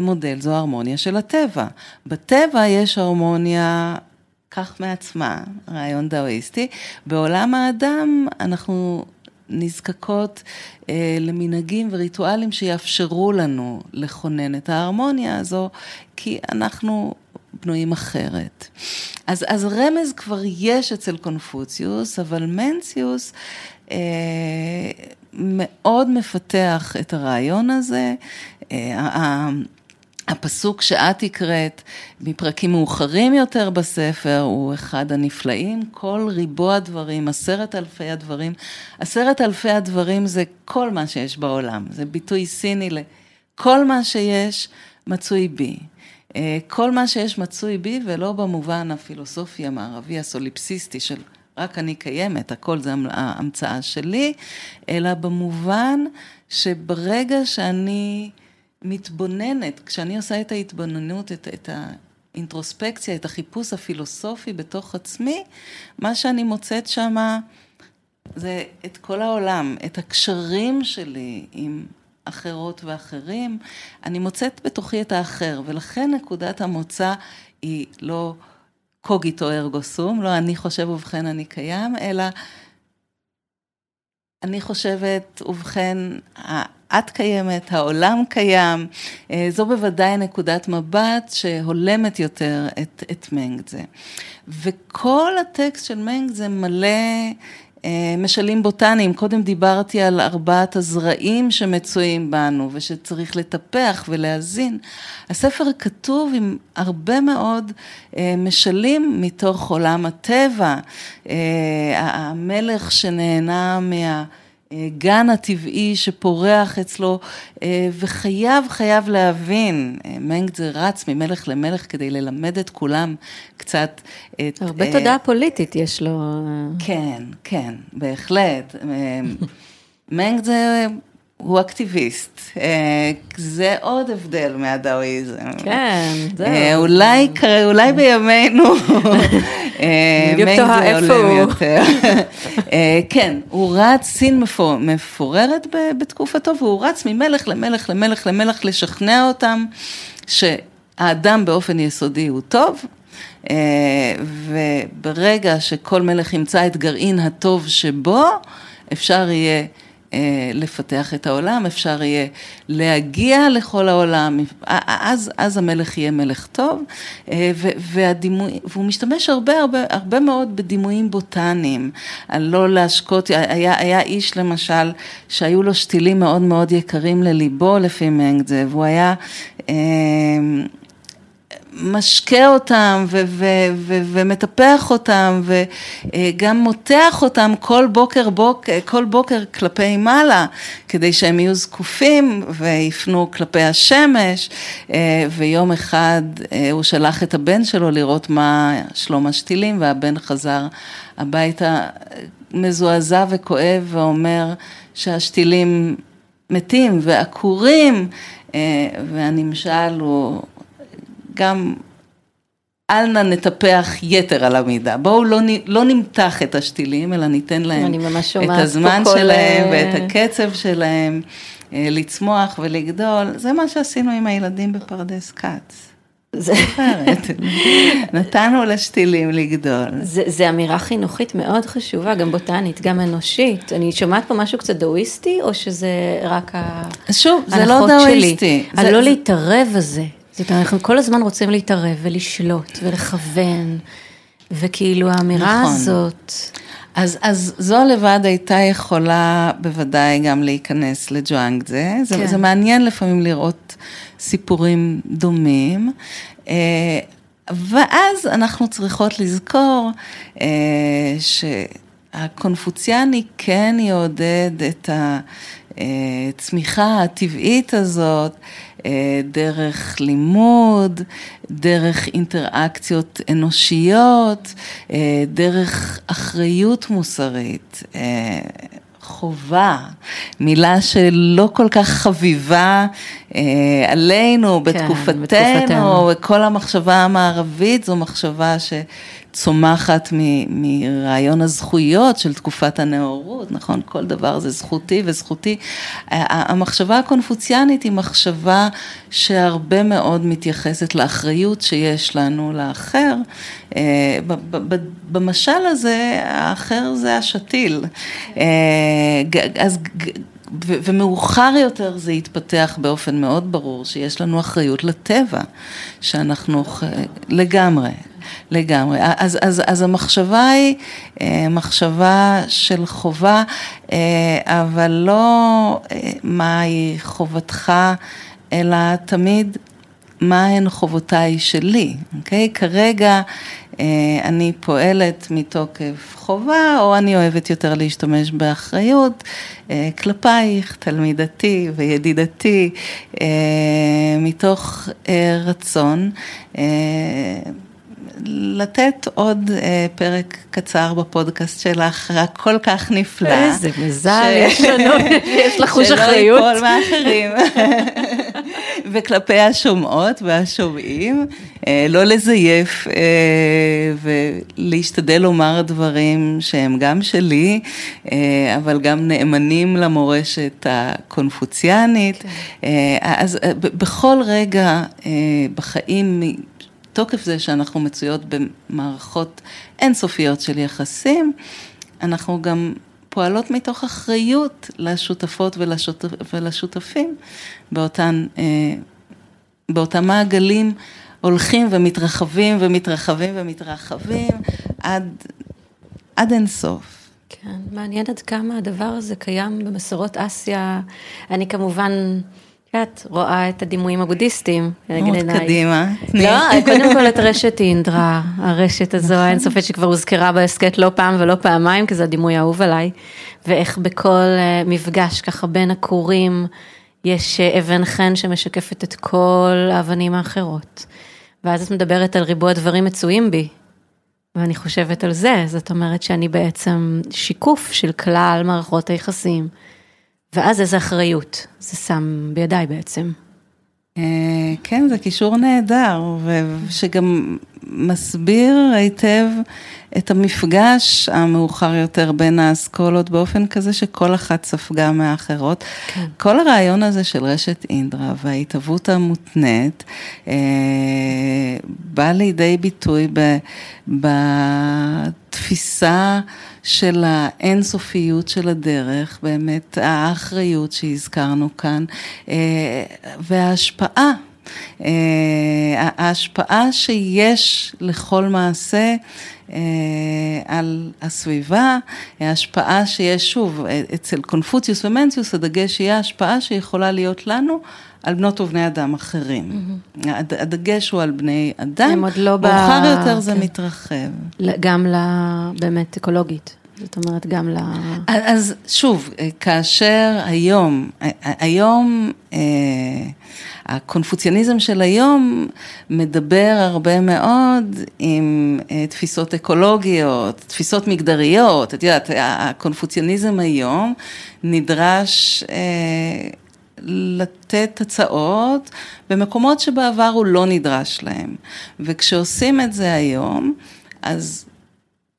מודל, זו ההרמוניה של הטבע. בטבע יש הרמוניה כך מעצמה, רעיון דאואיסטי. בעולם האדם אנחנו נזקקות אה, למנהגים וריטואלים שיאפשרו לנו לכונן את ההרמוניה הזו, כי אנחנו בנויים אחרת. אז, אז רמז כבר יש אצל קונפוציוס, אבל מנציוס אה, מאוד מפתח את הרעיון הזה. אה, הפסוק שאת הקראת מפרקים מאוחרים יותר בספר הוא אחד הנפלאים, כל ריבוע דברים, עשרת אלפי הדברים. עשרת אלפי הדברים זה כל מה שיש בעולם, זה ביטוי סיני לכל מה שיש מצוי בי. אה, כל מה שיש מצוי בי ולא במובן הפילוסופי המערבי הסוליפסיסטי של רק אני קיימת, הכל זה המצאה שלי, אלא במובן שברגע שאני מתבוננת, כשאני עושה את ההתבוננות, את, את האינטרוספקציה, את החיפוש הפילוסופי בתוך עצמי, מה שאני מוצאת שם זה את כל העולם, את הקשרים שלי עם אחרות ואחרים, אני מוצאת בתוכי את האחר, ולכן נקודת המוצא היא לא קוגיטו ארגו סום, לא אני חושב ובכן אני קיים, אלא אני חושבת ובכן את קיימת, העולם קיים, אה, זו בוודאי נקודת מבט שהולמת יותר את, את מנגדזה. וכל הטקסט של מנגדזה מלא משלים בוטניים, קודם דיברתי על ארבעת הזרעים שמצויים בנו ושצריך לטפח ולהזין. הספר כתוב עם הרבה מאוד אה, משלים מתוך עולם הטבע. המלך שנהנה מה... גן הטבעי שפורח אצלו, אה, וחייב, חייב להבין, אה, מנגדזה רץ ממלך למלך כדי ללמד את כולם קצת את... הרבה uh, תודעה פוליטית יש לו. כן, כן, בהחלט. מנגדזה הוא אקטיביסט, זה עוד הבדל מהדאואיזם. כן, זהו. אולי, אולי בימינו <laughs> מנגדזה עולם יותר. כן, הוא רץ, סין מפוררת בתקופתו, והוא רץ ממלך למלך למלך למלך לשכנע אותם שהאדם באופן יסודי הוא טוב. וברגע שכל מלך ימצא את גרעין הטוב שבו, אפשר יהיה אה, לפתח את העולם, אפשר יהיה להגיע לכל העולם, אז, אז המלך יהיה מלך טוב, אה, והדימוי, והוא משתמש הרבה, הרבה, הרבה מאוד בדימויים בוטניים, על לא להשקות, היה, היה איש למשל, שהיו לו שתילים מאוד מאוד יקרים לליבו לפי מנגדזה, והוא היה... אה, משקה אותם ו- ו- ו- ומטפח אותם וגם מותח אותם כל בוקר, בוק, כל בוקר כלפי מעלה כדי שהם יהיו זקופים ויפנו כלפי השמש. ויום אחד הוא שלח את הבן שלו לראות מה שלום השתילים והבן חזר הביתה מזועזע וכואב ואומר שהשתילים מתים ועקורים. והנמשל הוא גם אל נא נטפח יתר על המידה. בואו לא, לא נמתח את השתילים, אלא ניתן להם את הזמן שלהם כל... ואת הקצב שלהם אה, לצמוח ולגדול. זה מה שעשינו עם הילדים בפרדס כץ. זה <laughs> נתנו לשתילים לגדול. זה, זה אמירה חינוכית מאוד חשובה, גם בוטנית, גם אנושית. אני שומעת פה משהו קצת דאואיסטי, או שזה רק ההנחות שלי? שוב, זה לא דאואיסטי. הלא. להתערב הזה. זאת אומרת, אנחנו כל הזמן רוצים להתערב ולשלוט ולכוון, וכאילו האמירה נכון. הזאת... אז, אז זו לבד הייתה יכולה בוודאי גם להיכנס לג'ואנגזה, זה, כן. זה מעניין לפעמים לראות סיפורים דומים, אה, ואז אנחנו צריכות לזכור אה, שהקונפוציאני כן יעודד את הצמיחה הטבעית הזאת. אה, דרך לימוד, דרך אינטראקציות אנושיות, אה, דרך אחריות מוסרית. אה, חובה, מילה שלא כל כך חביבה עלינו כן, בתקופתנו, בתקופתנו, וכל המחשבה המערבית זו מחשבה ש... צומחת מרעיון הזכויות של תקופת הנאורות, נכון? כל דבר זה זכותי וזכותי. המחשבה הקונפוציאנית היא מחשבה שהרבה מאוד מתייחסת לאחריות שיש לנו לאחר. אה, במשל הזה, האחר זה השתיל. אה, אז ומאוחר יותר זה התפתח באופן מאוד ברור שיש לנו אחריות לטבע, שאנחנו לגמרי, לגמרי. אז, אז, אז המחשבה היא אה, מחשבה של חובה, אה, אבל לא אה, מהי חובתך, אלא תמיד מהן חובותיי שלי, אוקיי? כרגע אני פועלת מתוקף חובה, או אני אוהבת יותר להשתמש באחריות כלפייך, תלמידתי וידידתי, מתוך רצון. לתת עוד אה, פרק קצר בפודקאסט שלך, הכל כך נפלא. איזה מזל, ש... יש לנו, יש לך חוש אחריות. שלא ייפול מאחרים. <laughs> וכלפי השומעות והשומעים, אה, לא לזייף אה, ולהשתדל לומר דברים שהם גם שלי, אה, אבל גם נאמנים למורשת הקונפוציאנית. כן. אז בכל רגע בחיים, מתוקף זה שאנחנו מצויות במערכות אינסופיות של יחסים, אנחנו גם פועלות מתוך אחריות לשותפות ולשותפ, ולשותפים באותן, אה, באותם מעגלים הולכים ומתרחבים ומתרחבים ומתרחבים עד, עד אינסוף. כן, מעניין עד כמה הדבר הזה קיים במסורות אסיה. אני כמובן... את רואה את הדימויים הבודהיסטיים. מאוד קדימה. לא, קודם כל את רשת אינדרה, הרשת הזו נכון. האינסופית שכבר הוזכרה בהסכת לא פעם ולא פעמיים, כי זה הדימוי האהוב עליי, ואיך בכל אה, מפגש ככה בין הכורים, יש אה, אבן חן שמשקפת את כל האבנים האחרות. ואז את מדברת על ריבוע דברים מצויים בי, ואני חושבת על זה, זאת אומרת שאני בעצם שיקוף של כלל מערכות היחסים. ואז איזה אחריות זה שם בידיי בעצם. אה, כן, זה קישור נהדר, ושגם מסביר היטב את המפגש המאוחר יותר בין האסכולות באופן כזה שכל אחת ספגה מהאחרות. כן. כל הרעיון הזה של רשת אינדרה וההתהוות המותנית אה, בא לידי ביטוי ב, בתפיסה של האינסופיות של הדרך, באמת האחריות שהזכרנו כאן, אה, וההשפעה. אה, ההשפעה שיש לכל מעשה אה, על הסביבה, ההשפעה שיש, שוב, אצל קונפוציוס ומנציוס, הדגש יהיה השפעה שיכולה להיות לנו על בנות ובני אדם אחרים. Mm-hmm. הדגש הוא על בני אדם, הם עוד לא מאוחר ב... יותר זה כן. מתרחב. גם באמת אקולוגית. זאת אומרת, גם ל... אז שוב, כאשר היום, היום, אה, הקונפוציאניזם של היום מדבר הרבה מאוד עם אה, תפיסות אקולוגיות, תפיסות מגדריות, את יודעת, הקונפוציאניזם היום נדרש אה, לתת הצעות במקומות שבעבר הוא לא נדרש להם. וכשעושים את זה היום, אז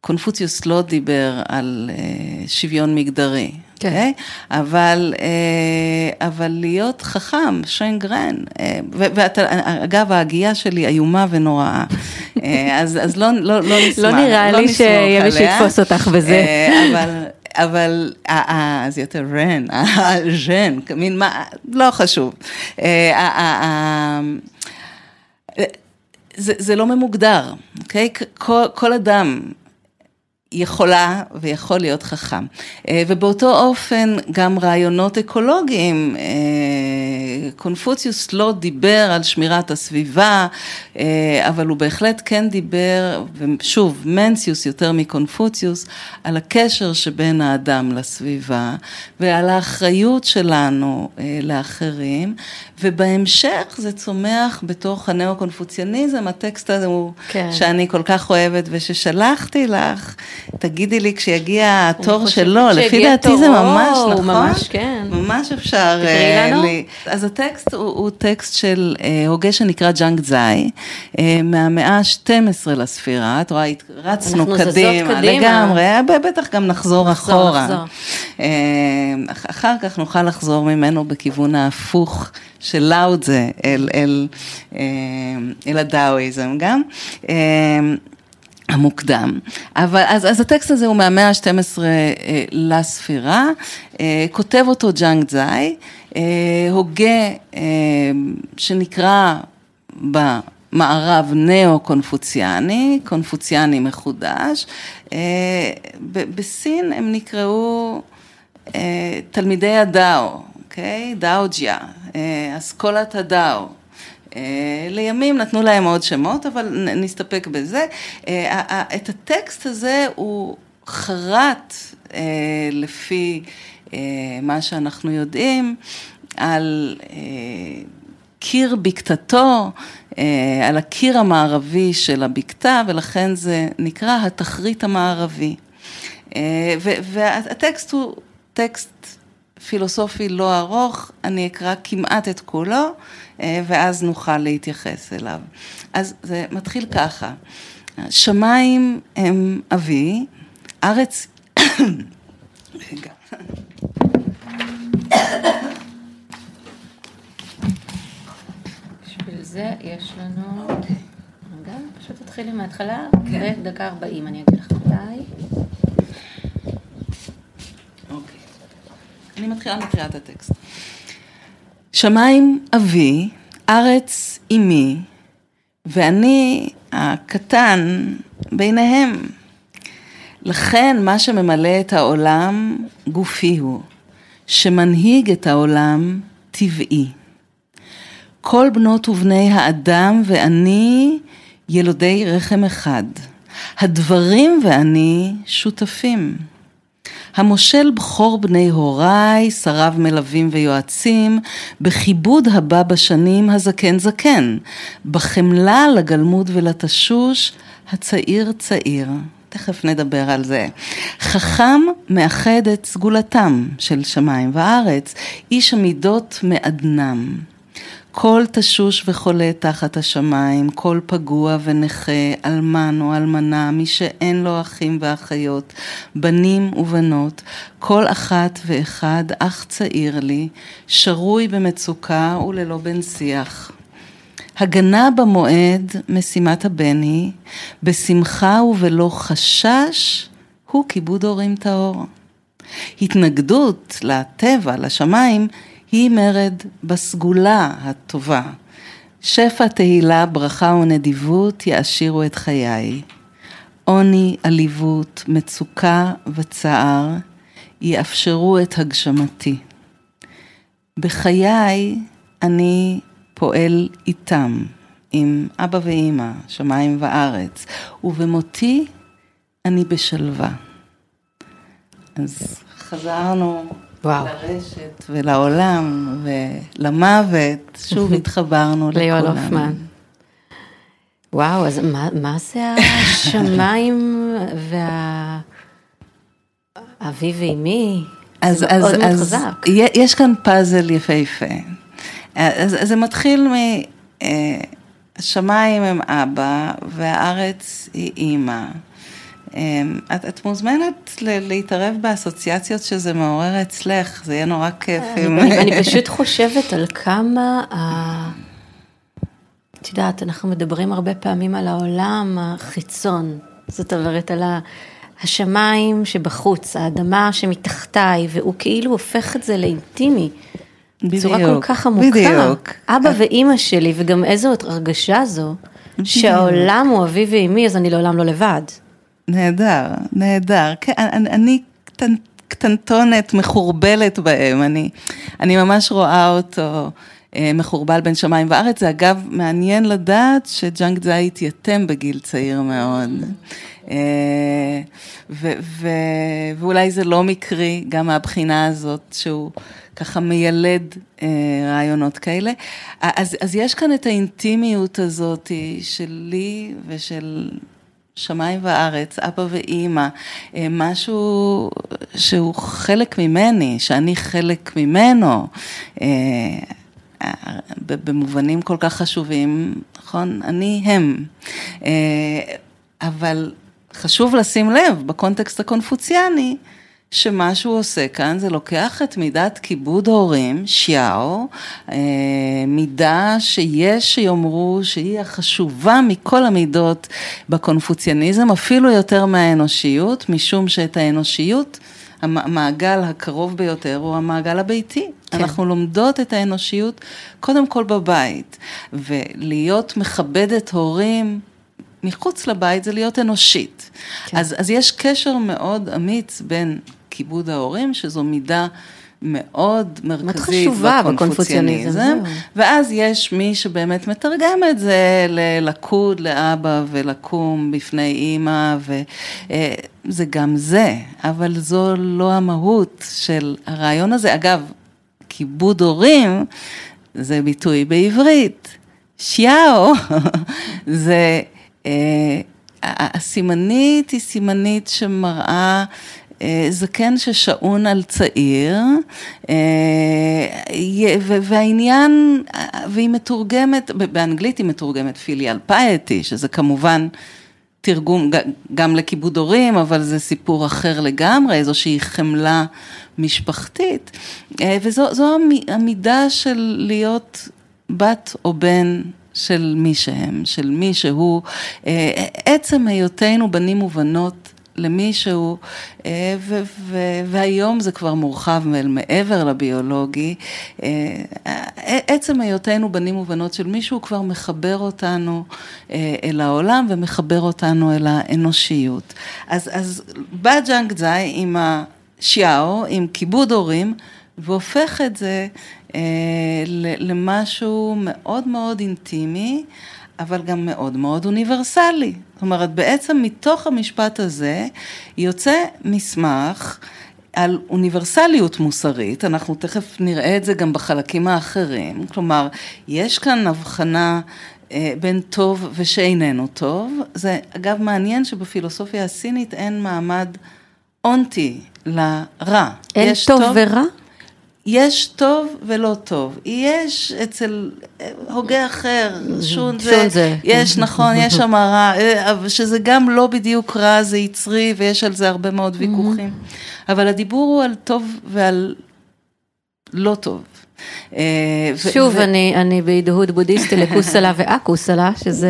קונפוציוס לא דיבר על אה, שוויון מגדרי, כן. Okay? אוקיי? אבל, אה, אבל להיות חכם, שיינגרן, אה, ואגב, ההגייה שלי איומה ונוראה, אז, אז לא, לא, לא נשמח, לא נראה לא לי שיהיה מי שיתפוס אותך בזה. אבל... אבל, אז יותר רן, ז'ן, מין מה, לא חשוב. זה, זה לא ממוגדר, אוקיי? כל אדם יכולה ויכול להיות חכם. אה, ובאותו אופן גם רעיונות אקולוגיים, אה, קונפוציוס לא דיבר על שמירת הסביבה, אה, אבל הוא בהחלט כן דיבר, ושוב, מנציוס יותר מקונפוציוס, על הקשר שבין האדם לסביבה ועל האחריות שלנו לאחרים, ובהמשך זה צומח בתוך הנאו-קונפוציאניזם, הטקסט הזה הוא, כן. שאני כל כך אוהבת וששלחתי לך. תגידי לי כשיגיע התור שלו, לפי דעתי זה ממש, נכון? ממש, כן. ממש אפשר. תקראי אה, לנו. אז הטקסט הוא, הוא טקסט של אה, הוגה שנקרא ג'אנג זאי, אה, מהמאה ה-12 לספירה, את רואה, רצנו קדימה, לגמרי, בטח גם נחזור, נחזור אחורה. נחזור. אחר כך נוכל לחזור ממנו בכיוון ההפוך. של לאודזה אל, אל, אל הדאואיזם גם. המוקדם, אבל אז, אז הטקסט הזה הוא מהמאה ה-12 אה, לספירה, אה, כותב אותו ג'אנג זאי, אה, הוגה אה, שנקרא במערב נאו-קונפוציאני, קונפוציאני מחודש, אה, בסין הם נקראו אה, תלמידי הדאו, אוקיי? דאוג'יה, אה, אסכולת הדאו. אה, לימים נתנו להם עוד שמות, אבל נסתפק בזה. אה, את הטקסט הזה הוא חרט אה, לפי מה שאנחנו יודעים על קיר בקתתו, על הקיר המערבי של הבקתה, ולכן זה נקרא התחרית המערבי. והטקסט הוא טקסט פילוסופי לא ארוך, אני אקרא כמעט את כולו. אה, ואז נוכל להתייחס אליו. אז זה מתחיל ככה, שמיים הם אבי, ארץ... רגע. בשביל זה יש לנו... רגע. פשוט תתחילי מההתחלה, כן. ודקה 40 אני אגיד לך מתי. אני מתחילה מקריאת הטקסט. שמיים אבי, ארץ אמי, ואני הקטן ביניהם. לכן מה שממלא את העולם גופי הוא, שמנהיג את העולם טבעי. כל בנות ובני האדם ואני ילודי רחם אחד. הדברים ואני שותפים. המושל בכור בני הוריי, שריו מלווים ויועצים, בכיבוד הבא בשנים הזקן זקן, בחמלה לגלמוד ולתשוש, הצעיר צעיר. תכף נדבר על זה. חכם מאחד את סגולתם של שמיים וארץ, איש המידות מעדנם. כל תשוש וחולה תחת השמיים, כל פגוע ונכה, אלמן או אלמנה, מי שאין לו אחים ואחיות, בנים ובנות, כל אחת ואחד אח צעיר לי, שרוי במצוקה וללא בן שיח. הגנה במועד, משימת הבן היא, בשמחה ובלא חשש, הוא כיבוד הורים טהור. התנגדות לטבע, לשמיים, היא מרד בסגולה הטובה. שפע תהילה, ברכה ונדיבות יעשירו את חיי. עוני, עליבות, מצוקה וצער יאפשרו את הגשמתי. בחיי אני פועל איתם, עם אבא ואימא, שמיים וארץ, ובמותי אני בשלווה. אז חזרנו וואו. לרשת ולעולם ולמוות, שוב <laughs> התחברנו לכולם. ליואל הופמן. וואו, אז מה, מה זה השמיים <laughs> וה... אבי ואימי? אז, אז, מאוד אז, חזק. יש כאן פאזל יפהפה. אז, אז זה מתחיל מ... אה, השמיים הם אבא והארץ היא אימא. אמ, את, את מוזמנת להתערב באסוציאציות שזה מעורר אצלך, זה יהיה נורא כיף. אני, אני פשוט חושבת על כמה, את יודעת, אנחנו מדברים הרבה פעמים על העולם החיצון, זאת אומרת על השמיים שבחוץ, האדמה שמתחתיי, והוא כאילו הופך את זה לאינטימי. בצורה כל כך עמוקה. בדיוק. אבא את... ואימא שלי, וגם איזו הרגשה זו, בדיוק. שהעולם הוא אבי ואימי, אז אני לעולם לא לבד. נהדר, נהדר. כן, אני, אני קטנ, קטנטונת, מחורבלת בהם, אני, אני ממש רואה אותו אה, מחורבל בין שמיים וארץ. זה אגב מעניין לדעת שג'אנק זאי התייתם בגיל צעיר מאוד. אה, ו, ו, ואולי זה לא מקרי, גם מהבחינה הזאת שהוא ככה מיילד אה, רעיונות כאלה. אז, אז יש כאן את האינטימיות הזאת שלי ושל שמיים וארץ, אבא ואימא, אה, משהו שהוא חלק ממני, שאני חלק ממנו, אה, במובנים כל כך חשובים, נכון? אני הם. אה, אבל חשוב לשים לב, בקונטקסט הקונפוציאני, שמה שהוא עושה כאן זה לוקח את מידת כיבוד הורים, שיאו, אה, מידה שיש שיאמרו שהיא החשובה מכל המידות בקונפוציאניזם, אפילו יותר מהאנושיות, משום שאת האנושיות, המעגל הקרוב ביותר הוא המעגל הביתי. כן. אנחנו לומדות את האנושיות קודם כל בבית, ולהיות מכבדת הורים מחוץ לבית זה להיות אנושית. כן. אז, אז יש קשר מאוד אמיץ בין כיבוד ההורים, שזו מידה מאוד מרכזית בקונפוציאניזם, ואז יש מי שבאמת מתרגם את זה ללכוד לאבא ולקום בפני אימא, וזה גם זה, אבל זו לא המהות של הרעיון הזה. אגב, כיבוד הורים זה ביטוי בעברית, שיאו, <laughs> זה... אה, הסימנית היא סימנית שמראה אה, זקן ששעון על צעיר, אה, והעניין, והיא מתורגמת, באנגלית היא מתורגמת פיליאל פייטי, שזה כמובן תרגום גם לכיבוד הורים, אבל זה סיפור אחר לגמרי, איזושהי חמלה משפחתית, אה, וזו המידה של להיות בת או בן של מי שהם, של מי שהוא, אה, עצם היותנו בנים ובנות למישהו, אה, ו- ו- והיום זה כבר מורחב מעבר לביולוגי, אה, עצם היותנו בנים ובנות של מישהו כבר מחבר אותנו אל העולם ומחבר אותנו אל האנושיות. אז, אז בא ג'אנג זאי עם ה xiao, עם כיבוד הורים, והופך את זה אה, למשהו מאוד מאוד אינטימי, אבל גם מאוד מאוד אוניברסלי. זאת אומרת, בעצם מתוך המשפט הזה יוצא מסמך על אוניברסליות מוסרית, אנחנו תכף נראה את זה גם בחלקים האחרים, כלומר, יש כאן הבחנה אה, בין טוב ושאיננו טוב, זה אגב מעניין שבפילוסופיה הסינית אין מעמד אונטי לרע. אין טוב, טוב ורע? יש טוב ולא טוב. יש אצל הוגה אחר, שון זה, זה. יש נכון, יש המרה, שזה גם לא בדיוק רע, זה יצרי ויש על זה הרבה מאוד ויכוחים. אבל הדיבור הוא על טוב ועל לא טוב. אה, שוב, אני, אני בהדהוד בודהיסטי לקוסלה <laughs> ואקוסלה, שזה...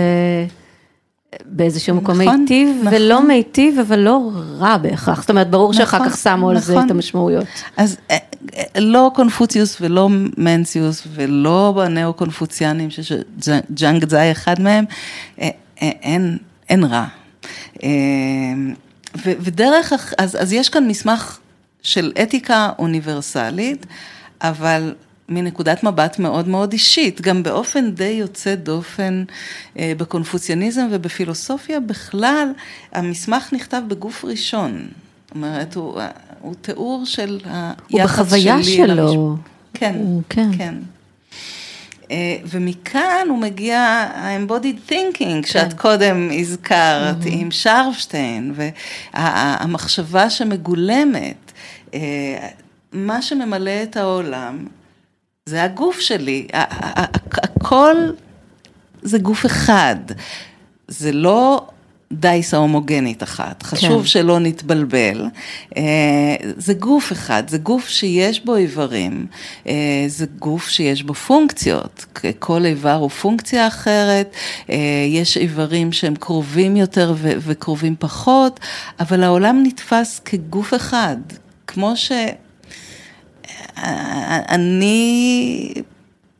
באיזשהו מקום נכון, מיטיב נכון. ולא מיטיב, אבל לא רע בהכרח. זאת אומרת, ברור נכון, שאחר כך שמו נכון. על זה את נכון. המשמעויות. אז אה, אה, לא קונפוציוס ולא מנציוס ולא בנאו-קונפוציאנים, שג'אנג זאי אחד מהם, אה, אין, אין רע. ודרך, אז, אז יש כאן מסמך של אתיקה אוניברסלית, אבל מנקודת מבט מאוד מאוד אישית, גם באופן די יוצא דופן אה, בקונפוציאניזם ובפילוסופיה בכלל, המסמך נכתב בגוף ראשון. אומרת, הוא, הוא תיאור של היחס שלי. הוא בחוויה שלו. כן, כן. כן. אה, ומכאן הוא מגיע ה-embodied thinking, כן. שאת קודם הזכרת, mm-hmm. עם שרפשטיין, והמחשבה שמגולמת, אה, מה שממלא את העולם, זה הגוף שלי, הכל זה גוף אחד, זה לא דייסה הומוגנית אחת, חשוב כן. שלא נתבלבל, אה, זה גוף אחד, זה גוף שיש בו איברים, אה, זה גוף שיש בו פונקציות, כל איבר הוא פונקציה אחרת, אה, יש איברים שהם קרובים יותר וקרובים פחות, אבל העולם נתפס כגוף אחד, כמו ש... אני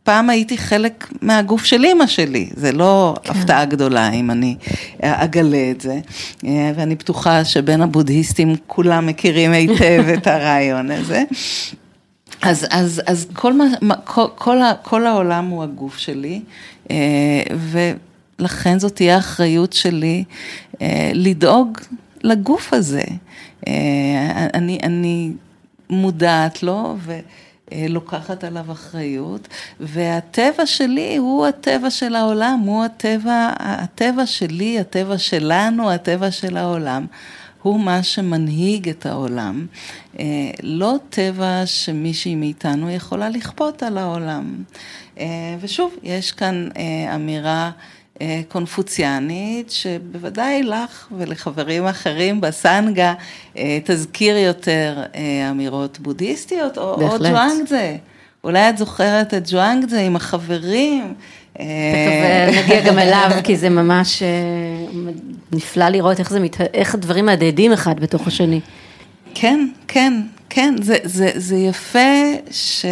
פעם הייתי חלק מהגוף של אימא שלי, זה לא כן. הפתעה גדולה אם אני אגלה את זה, ואני בטוחה שבין הבודהיסטים כולם מכירים היטב <laughs> את הרעיון הזה. אז, אז, אז כל, מה, כל, כל, כל העולם הוא הגוף שלי, ולכן זאת תהיה האחריות שלי לדאוג לגוף הזה. אני, אני מודעת לו ולוקחת עליו אחריות, והטבע שלי הוא הטבע של העולם, הוא הטבע, הטבע שלי, הטבע שלנו, הטבע של העולם. הוא מה שמנהיג את העולם, אה, לא טבע שמישהי מאיתנו יכולה לכפות על העולם. אה, ושוב, יש כאן אה, אמירה אה, קונפוציאנית, שבוודאי לך ולחברים אחרים בסנגה אה, תזכיר יותר אה, אמירות בודהיסטיות, או, או ג'ואנגזה. אולי את זוכרת את ג'ואנגזה עם החברים. תכף נגיע גם <laughs> אליו, כי זה ממש נפלא לראות איך, זה, איך הדברים מהדהדים אחד בתוך השני. כן, כן, כן, זה, זה, זה יפה ש...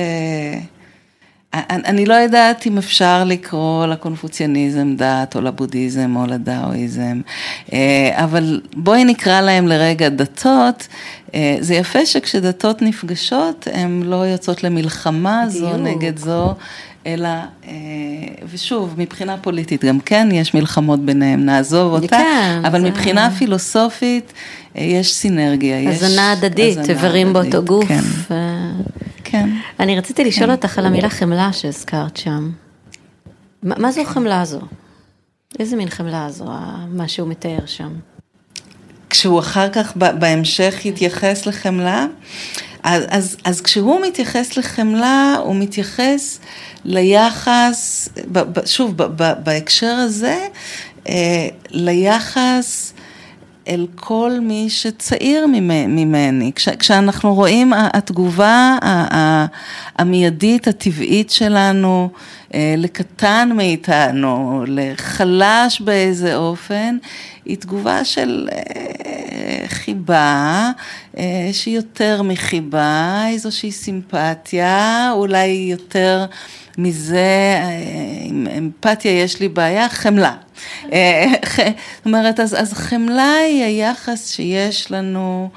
אני לא יודעת אם אפשר לקרוא לקונפוציאניזם דת, או לבודהיזם, או לדאואיזם, אה, אבל בואי נקרא להם לרגע דתות. אה, זה יפה שכשדתות נפגשות, הן לא יוצאות למלחמה זו דיוק. נגד זו, אלא, אה, ושוב, מבחינה פוליטית גם כן, יש מלחמות ביניהם, נעזוב אותה, כן, אבל זה... מבחינה פילוסופית, יש סינרגיה. הזנה הדדית, איברים באותו גוף. כן. כן. אני רציתי לשאול כן. אותך על המילה חמלה שהזכרת שם. מה, מה זו חמלה הזו? איזה מין חמלה זו, מה שהוא מתאר שם? כשהוא אחר כך בהמשך יתייחס לחמלה, אז, אז, אז כשהוא מתייחס לחמלה, הוא מתייחס ליחס, שוב, בהקשר הזה, אה, ליחס אל כל מי שצעיר ממני. כש, כשאנחנו רואים התגובה המיידית, הטבעית שלנו, אה, לקטן מאיתנו, לחלש באיזה אופן, היא תגובה של אה, חיבה, אה, שהיא יותר מחיבה, איזושהי סימפתיה, אולי יותר מזה, עם אמפתיה יש לי בעיה, חמלה. זאת אומרת, אז, אז חמלה היא היחס שיש לנו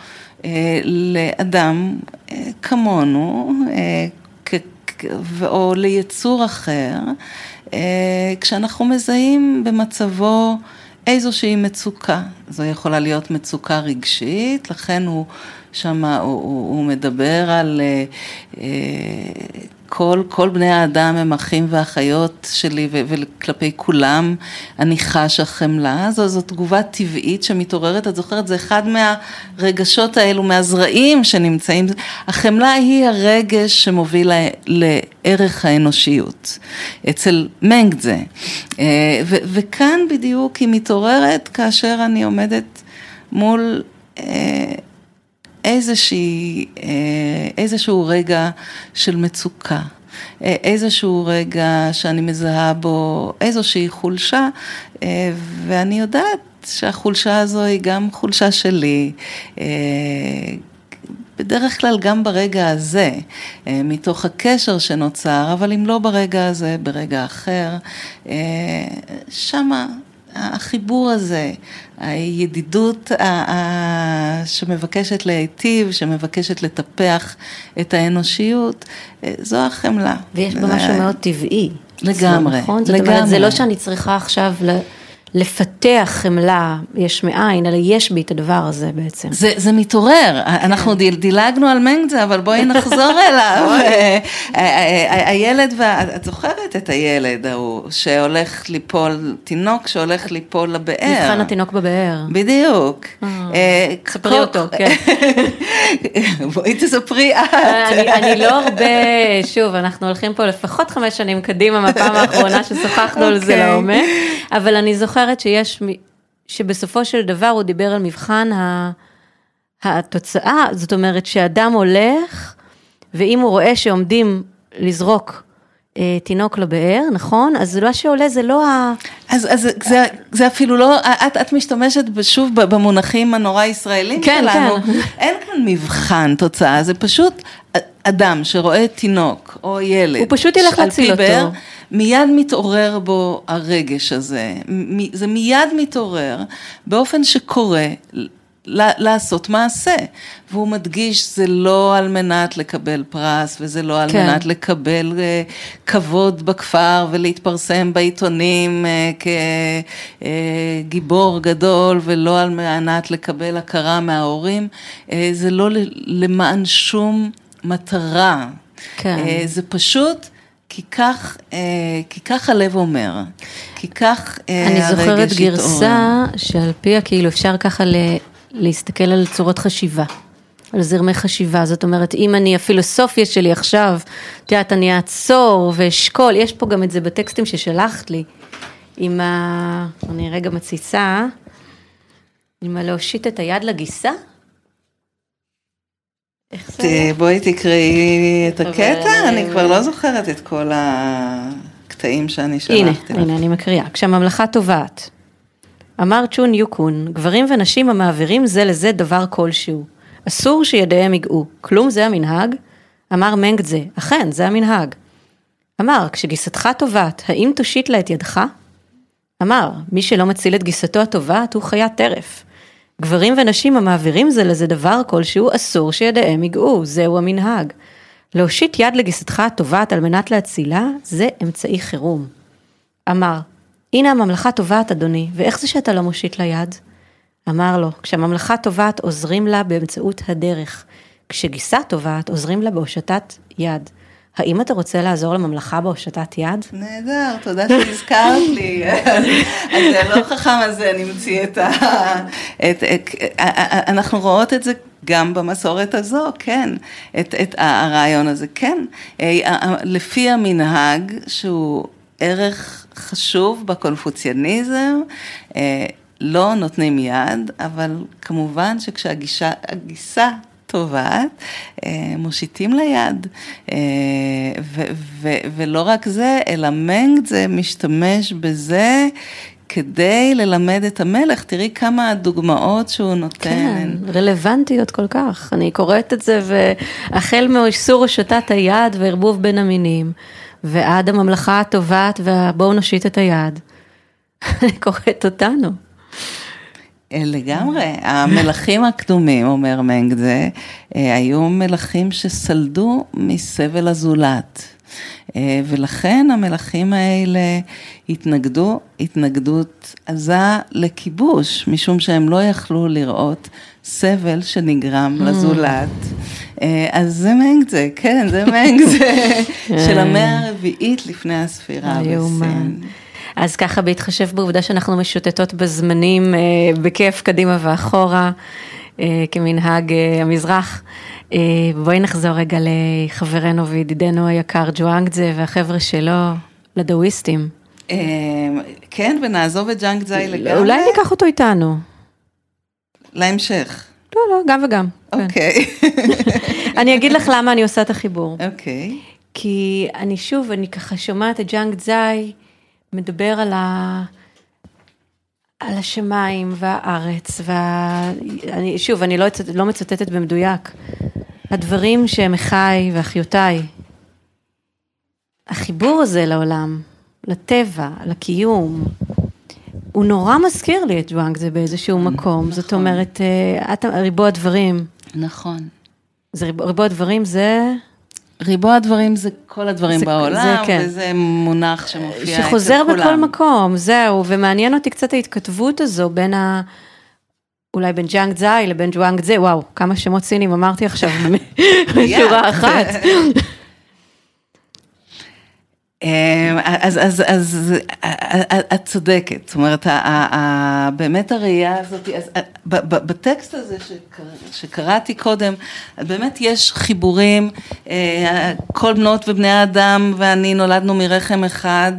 לאדם כמונו, או ליצור אחר, אה, כשאנחנו מזהים במצבו איזושהי מצוקה. זו יכולה להיות מצוקה רגשית, לכן הוא שם, הוא, הוא, הוא מדבר על אה, אה, כל, כל בני האדם הם אחים ואחיות שלי וכלפי כולם אני חשה חמלה, זו, זו תגובה טבעית שמתעוררת, את זוכרת, זה אחד מהרגשות האלו, מהזרעים שנמצאים, החמלה היא הרגש שמוביל לערך האנושיות, אצל מנגדזה, אה, ו, וכאן בדיוק היא מתעוררת כאשר אני עומדת מול אה, איזושהי, אה, איזשהו רגע של מצוקה, אה, איזשהו רגע שאני מזהה בו איזושהי חולשה, אה, ואני יודעת שהחולשה הזו היא גם חולשה שלי. בדרך כלל גם ברגע הזה, מתוך הקשר שנוצר, אבל אם לא ברגע הזה, ברגע אחר, שמה החיבור הזה, הידידות שמבקשת להיטיב, שמבקשת לטפח את האנושיות, זו החמלה. ויש בה משהו מאוד טבעי. לגמרי, נכון? זאת אומרת, זה לא שאני צריכה עכשיו לפתח חמלה יש מאין, אלא יש בי את הדבר הזה בעצם. זה, זה מתעורר, כן. אנחנו דיל, דילגנו על מנגזה, אבל בואי נחזור <laughs> אליו. אה, אה, אה, הילד, את זוכרת את הילד ההוא, שהולך ליפול, תינוק שהולך ליפול לבאר. מבחן התינוק בבאר. בדיוק. ספרי אותו, כן. <laughs> בואי תספרי את. אני לא הרבה, שוב, אנחנו הולכים פה לפחות חמש שנים קדימה מהפעם האחרונה ששוחחנו על זה אוקיי. לעומק, אבל אני זוכרת. זוכרת שיש, שבסופו של דבר הוא דיבר על מבחן התוצאה, זאת אומרת שאדם הולך, ואם הוא רואה שעומדים לזרוק אה, תינוק לבאר, נכון? אז מה שעולה זה לא ה... אז, אז זה, זה אפילו לא, את, את משתמשת שוב במונחים הנורא ישראלים כן, שלנו. כן. אין כאן מבחן תוצאה, זה פשוט אדם שרואה תינוק או ילד. הוא פשוט ילך להציל אותו. באר, מיד מתעורר בו הרגש הזה, זה מיד מתעורר באופן שקורה לעשות מעשה. והוא מדגיש, זה לא על מנת לקבל פרס, וזה לא על כן. מנת לקבל uh, כבוד בכפר ולהתפרסם בעיתונים uh, כגיבור uh, גדול, ולא על מנת לקבל הכרה מההורים, uh, זה לא למען שום מטרה. כן. Uh, זה פשוט... כי כך, אה, כי כך הלב אומר, כי כך אה, הרגש התעורר. אני זוכרת גרסה שעל פיה כאילו אפשר ככה ל, להסתכל על צורות חשיבה, על זרמי חשיבה, זאת אומרת אם אני הפילוסופיה שלי עכשיו, את יודעת אני אעצור ואשכול, יש פה גם את זה בטקסטים ששלחת לי, עם ה... אני רגע מציצה, עם הלהושיט את היד לגיסה. בואי תקראי את הקטע, אני כבר לא זוכרת את כל הקטעים שאני שלחתי. הנה, הנה, אני מקריאה. כשהממלכה טובעת, אמר צ'ון יוקון, גברים ונשים המעבירים זה לזה דבר כלשהו. אסור שידיהם ייגעו, כלום זה המנהג? אמר מנגדזה, אכן, זה המנהג. אמר, כשגיסתך טובעת, האם תושיט לה את ידך? אמר, מי שלא מציל את גיסתו הטובעת הוא חיית טרף. גברים ונשים המעבירים זה לזה דבר כלשהו אסור שידיהם ייגעו, זהו המנהג. להושיט יד לגיסתך הטובעת על מנת להצילה, זה אמצעי חירום. אמר, הנה הממלכה טובעת אדוני, ואיך זה שאתה לא מושיט לה יד? אמר לו, כשהממלכה טובעת עוזרים לה באמצעות הדרך, כשגיסה טובעת עוזרים לה בהושטת יד. האם אתה רוצה לעזור לממלכה בהושטת יד? נהדר, תודה שהזכרת לי. <laughs> אז זה לא חכם הזה נמציא את ה... את, את, אנחנו רואות את זה גם במסורת הזו, כן, את, את הרעיון הזה, כן. אה, לפי המנהג, שהוא ערך חשוב בקונפוציאניזם, אה, לא נותנים יד, אבל כמובן שכשהגיסה טובעת, אה, מושיטים לה יד. אה, ולא רק זה, אלא מנגד זה משתמש בזה כדי ללמד את המלך, תראי כמה דוגמאות שהוא נותן. כן, רלוונטיות כל כך. אני קוראת את זה, והחל מאיסור הושטת היד וערבוב בין המינים, ועד הממלכה הטובעת והבואו נושיט את היד. <laughs> אני קוראת אותנו. אה, לגמרי, המלכים הקדומים, אומר מנגדה, אה, היו מלכים שסלדו מסבל הזולת. אה, ולכן המלכים האלה התנגדו התנגדות עזה לכיבוש, משום שהם לא יכלו לראות סבל שנגרם mm. לזולת. אז זה מנגזה, כן, זה מנגזה <laughs> של המאה הרביעית לפני הספירה בסין. אז ככה בהתחשב בעובדה שאנחנו משוטטות בזמנים אה, בכיף קדימה ואחורה, אה, כמנהג אה, המזרח. בואי נחזור רגע לחברנו וידידנו היקר ג'ואנגדזה והחבר'ה שלו, לדאוויסטים. כן, ונעזוב את ג'אנגדזאי לגמרי. אולי ניקח אותו איתנו. להמשך. לא, לא, גם וגם. כן. אוקיי. <laughs> אני אגיד לך למה אני עושה את החיבור. אוקיי. כי אני שוב, אני ככה שומעת את ג'אנג זאי, מדבר על, ה... על השמיים והארץ, וה... אני, שוב, אני לא, לא מצטטת במדויק, הדברים שהם אחיי ואחיותיי. החיבור הזה לעולם, לטבע, לקיום, הוא נורא מזכיר לי את ג'ואנג זה באיזשהו מקום, נכון. זאת אומרת, אה, את, ריבוע דברים. נכון. זה ריבוע דברים זה... ריבוע הדברים זה כל הדברים זה, בעולם, זה, כן. וזה מונח שמופיע אצל כולם. שחוזר בכל מקום, זהו, ומעניין אותי קצת ההתכתבות הזו בין ה... אולי בין ג'אנג זאי לבין ג'ואנג זה, וואו, כמה שמות סינים אמרתי עכשיו <laughs> בשורה אחת. אמ, אז, אז, אז את צודקת, זאת אומרת, באמת הראייה הזאת, אז, בטקסט הזה שקראתי קודם, באמת יש חיבורים, אה, כל בנות ובני האדם ואני נולדנו מרחם אחד,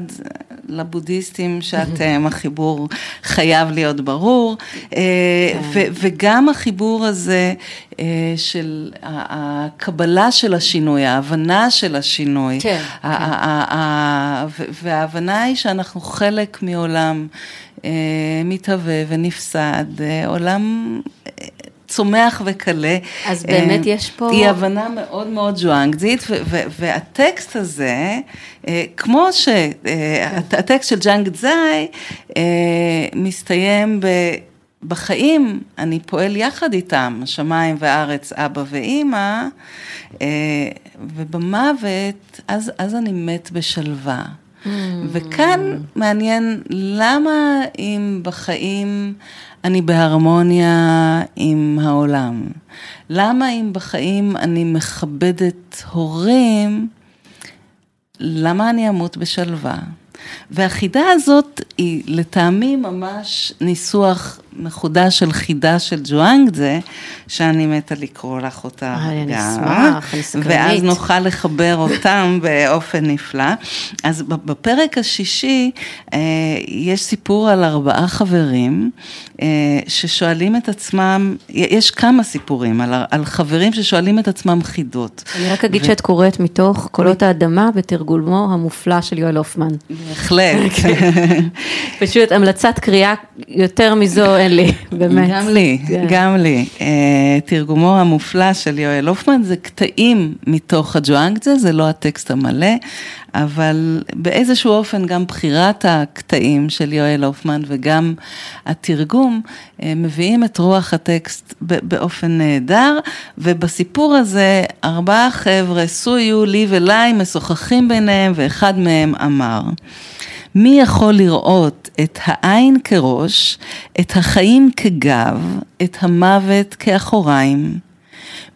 לבודהיסטים שאתם, החיבור חייב להיות ברור, אה, כן. וגם החיבור הזה אה, של הקבלה של השינוי, ההבנה של השינוי, כן, כן. וההבנה היא שאנחנו חלק מעולם אה, מתהווה ונפסד, עולם צומח וקלה. אז באמת אה, יש פה... היא הבנה מאוד מאוד ז'ואנגזית, והטקסט הזה, אה, כמו שהטקסט של ג'אנג זאי, אה, מסתיים ב... בחיים אני פועל יחד איתם, שמיים וארץ, אבא ואימא, ובמוות, אז, אז אני מת בשלווה. Mm. וכאן מעניין למה אם בחיים אני בהרמוניה עם העולם? למה אם בחיים אני מכבדת הורים, למה אני אמות בשלווה? והחידה הזאת היא לטעמי ממש ניסוח מחודש של חידה של ג'ואנגזה, שאני מתה לקרוא לך אותה גם. אני אשמח, אני סקרנית. ואז נוכל לחבר אותם <laughs> באופן נפלא. אז בפרק השישי אה, יש סיפור על ארבעה חברים אה, ששואלים את עצמם, יש כמה סיפורים על, על חברים ששואלים את עצמם חידות. אני רק אגיד ו... שאת קוראת מתוך קולות האדמה בתרגולמו המופלא של יואל הופמן. בהחלט. <laughs> פשוט המלצת קריאה יותר מזו <laughs> אין לי, באמת. גם לי, כן. גם לי. אה, תרגומו המופלא של יואל הופמן זה קטעים מתוך הג'ואנגצה, זה לא הטקסט המלא, אבל באיזשהו אופן גם בחירת הקטעים של יואל הופמן וגם התרגום אה, מביאים את רוח הטקסט באופן נהדר, ובסיפור הזה ארבעה חבר'ה, סויו, לי ולי, משוחחים ביניהם, ואחד מהם אמר, מי יכול לראות את העין כראש, את החיים כגב, את המוות כאחוריים?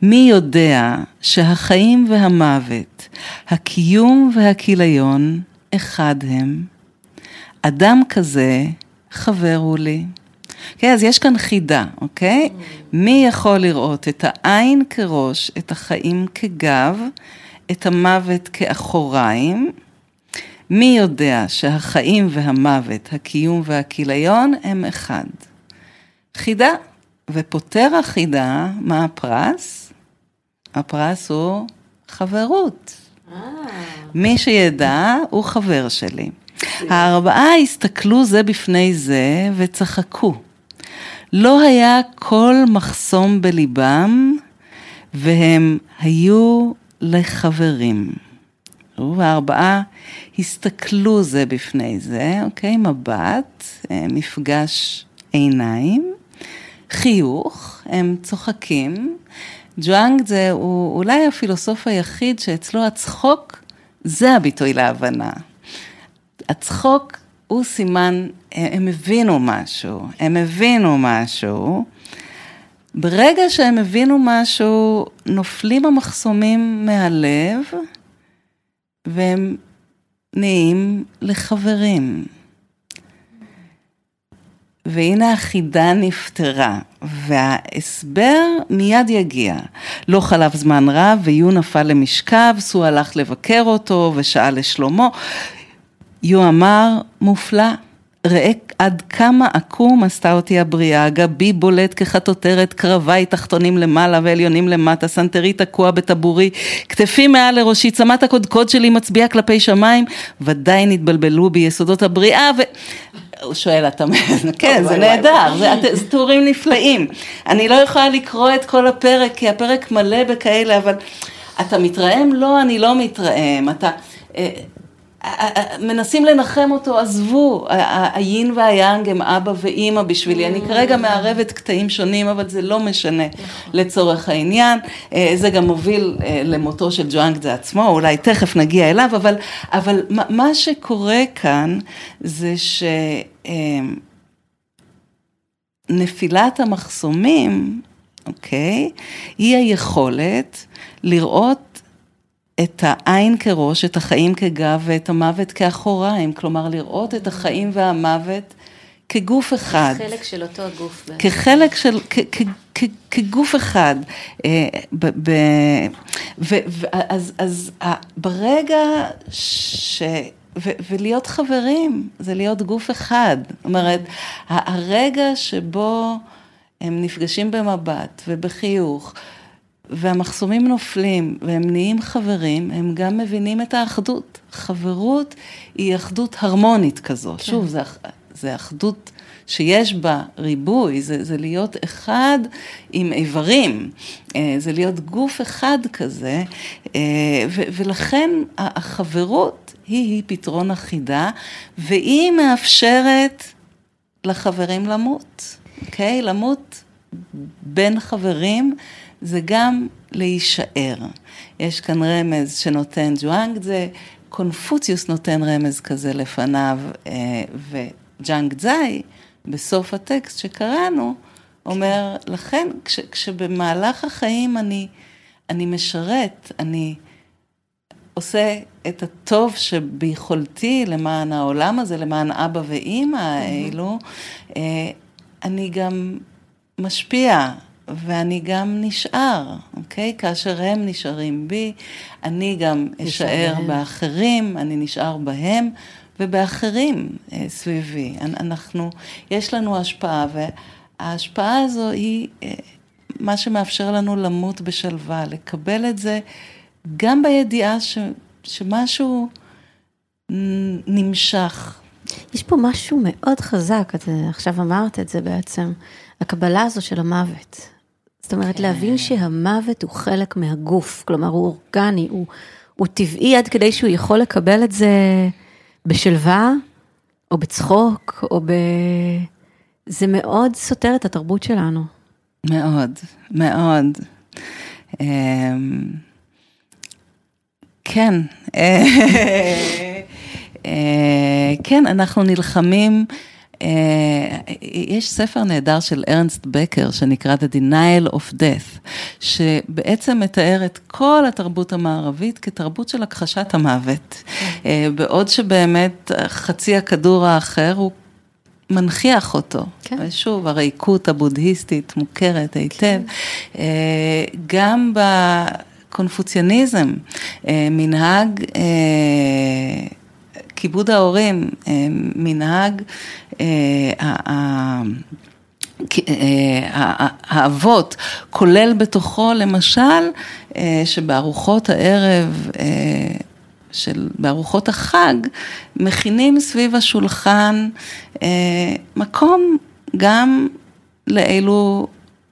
מי יודע שהחיים והמוות, הקיום והכיליון, אחד הם? אדם כזה, חבר הוא לי. כן, אז יש כאן חידה, אוקיי? מי יכול לראות את העין כראש, את החיים כגב, את המוות כאחוריים? מי יודע שהחיים והמוות, הקיום והכיליון הם אחד? חידה, ופותר החידה, מה הפרס? הפרס הוא חברות. מי שידע הוא חבר שלי. הארבעה הסתכלו זה בפני זה וצחקו. לא היה כל מחסום בליבם, והם היו לחברים. והארבעה הסתכלו זה בפני זה, אוקיי? מבט, אה, מפגש עיניים, חיוך, הם צוחקים. ג'ואנג זה הוא אולי הפילוסוף היחיד שאצלו הצחוק זה הביטוי להבנה. הצחוק הוא סימן, הם הבינו משהו, הם הבינו משהו. ברגע שהם הבינו משהו, נופלים המחסומים מהלב, והם נהיים לחברים. והנה החידה נפתרה, וההסבר מיד יגיע. לא חלף זמן רב, ויו נפל למשכב, סו הלך לבקר אותו ושאל לשלומו. יו אמר, מופלא, ראה עד כמה עקום עשתה אותי הבריאה, גבי בולט כחטוטרת, קרביי תחתונים למעלה ועליונים למטה, סנטרי תקוע בטבורי, כתפי מעל לראשי, צמת הקודקוד שלי מצביעה כלפי שמיים, ודאי נתבלבלו ביסודות הבריאה ו... הוא שואל, אתה... <laughs> כן, זה נהדר, זה תיאורים נפלאים. אני לא יכולה לקרוא את כל הפרק, כי הפרק מלא בכאלה, אבל אתה מתרעם? לא, אני לא מתרעם. אתה... מנסים לנחם אותו, עזבו, היין והיאנג הם אבא ואימא בשבילי, אני כרגע מערבת קטעים שונים, אבל זה לא משנה לצורך העניין, זה גם מוביל למותו של ג'ואנג זה עצמו, אולי תכף נגיע אליו, אבל, אבל מה שקורה כאן זה שנפילת המחסומים, אוקיי, היא היכולת לראות את העין כראש, את החיים כגב ואת המוות כאחוריים, כלומר לראות את החיים והמוות כגוף אחד. כחלק של אותו גוף. כחלק של, כ, כ, כ, כגוף אחד. אה, אז, אז ברגע ש... ו, ולהיות חברים, זה להיות גוף אחד. זאת אומרת, הרגע שבו הם נפגשים במבט ובחיוך, והמחסומים נופלים והם נהיים חברים, הם גם מבינים את האחדות. חברות היא אחדות הרמונית כזו. כן. שוב, זה, זה אחדות שיש בה ריבוי, זה, זה להיות אחד עם איברים, אה, זה להיות גוף אחד כזה, אה, ו, ולכן החברות היא, היא פתרון אחידה, והיא מאפשרת לחברים למות, אוקיי? למות בין חברים. זה גם להישאר. יש כאן רמז שנותן ג'ואנג זה, קונפוציוס נותן רמז כזה לפניו, אה, וג'אנג צזאי, בסוף הטקסט שקראנו, אומר, לכן כש, כשבמהלך החיים אני, אני משרת, אני עושה את הטוב שביכולתי למען העולם הזה, למען אבא ואימא האלו, אה, אני גם משפיע ואני גם נשאר, אוקיי? כאשר הם נשארים בי, אני גם אשאר באחרים, אני נשאר בהם ובאחרים אה, סביבי. אנחנו, יש לנו השפעה, וההשפעה הזו היא אה, מה שמאפשר לנו למות בשלווה, לקבל את זה גם בידיעה ש, שמשהו נמשך. יש פה משהו מאוד חזק, את עכשיו אמרת את זה בעצם, הקבלה הזו של המוות. זאת אומרת, כן. להבין שהמוות הוא חלק מהגוף, כלומר, הוא אורגני, הוא, הוא טבעי עד כדי שהוא יכול לקבל את זה בשלווה, או בצחוק, או ב... זה מאוד סותר את התרבות שלנו. מאוד, מאוד. אמ, כן, <laughs> אה, כן, אנחנו נלחמים יש ספר נהדר של ארנסט בקר שנקרא The Denial of Death, שבעצם מתאר את כל התרבות המערבית כתרבות של הכחשת המוות. אה, בעוד שבאמת חצי הכדור האחר הוא מנכיח אותו. כן. ושוב, הריקות הבודהיסטית מוכרת היטב. כן. אה, גם בקונפוציאניזם, מנהג כיבוד ההורים, מנהג אה, האבות, כולל בתוכו למשל, שבארוחות הערב של, בארוחות החג, מכינים סביב השולחן מקום גם לאלו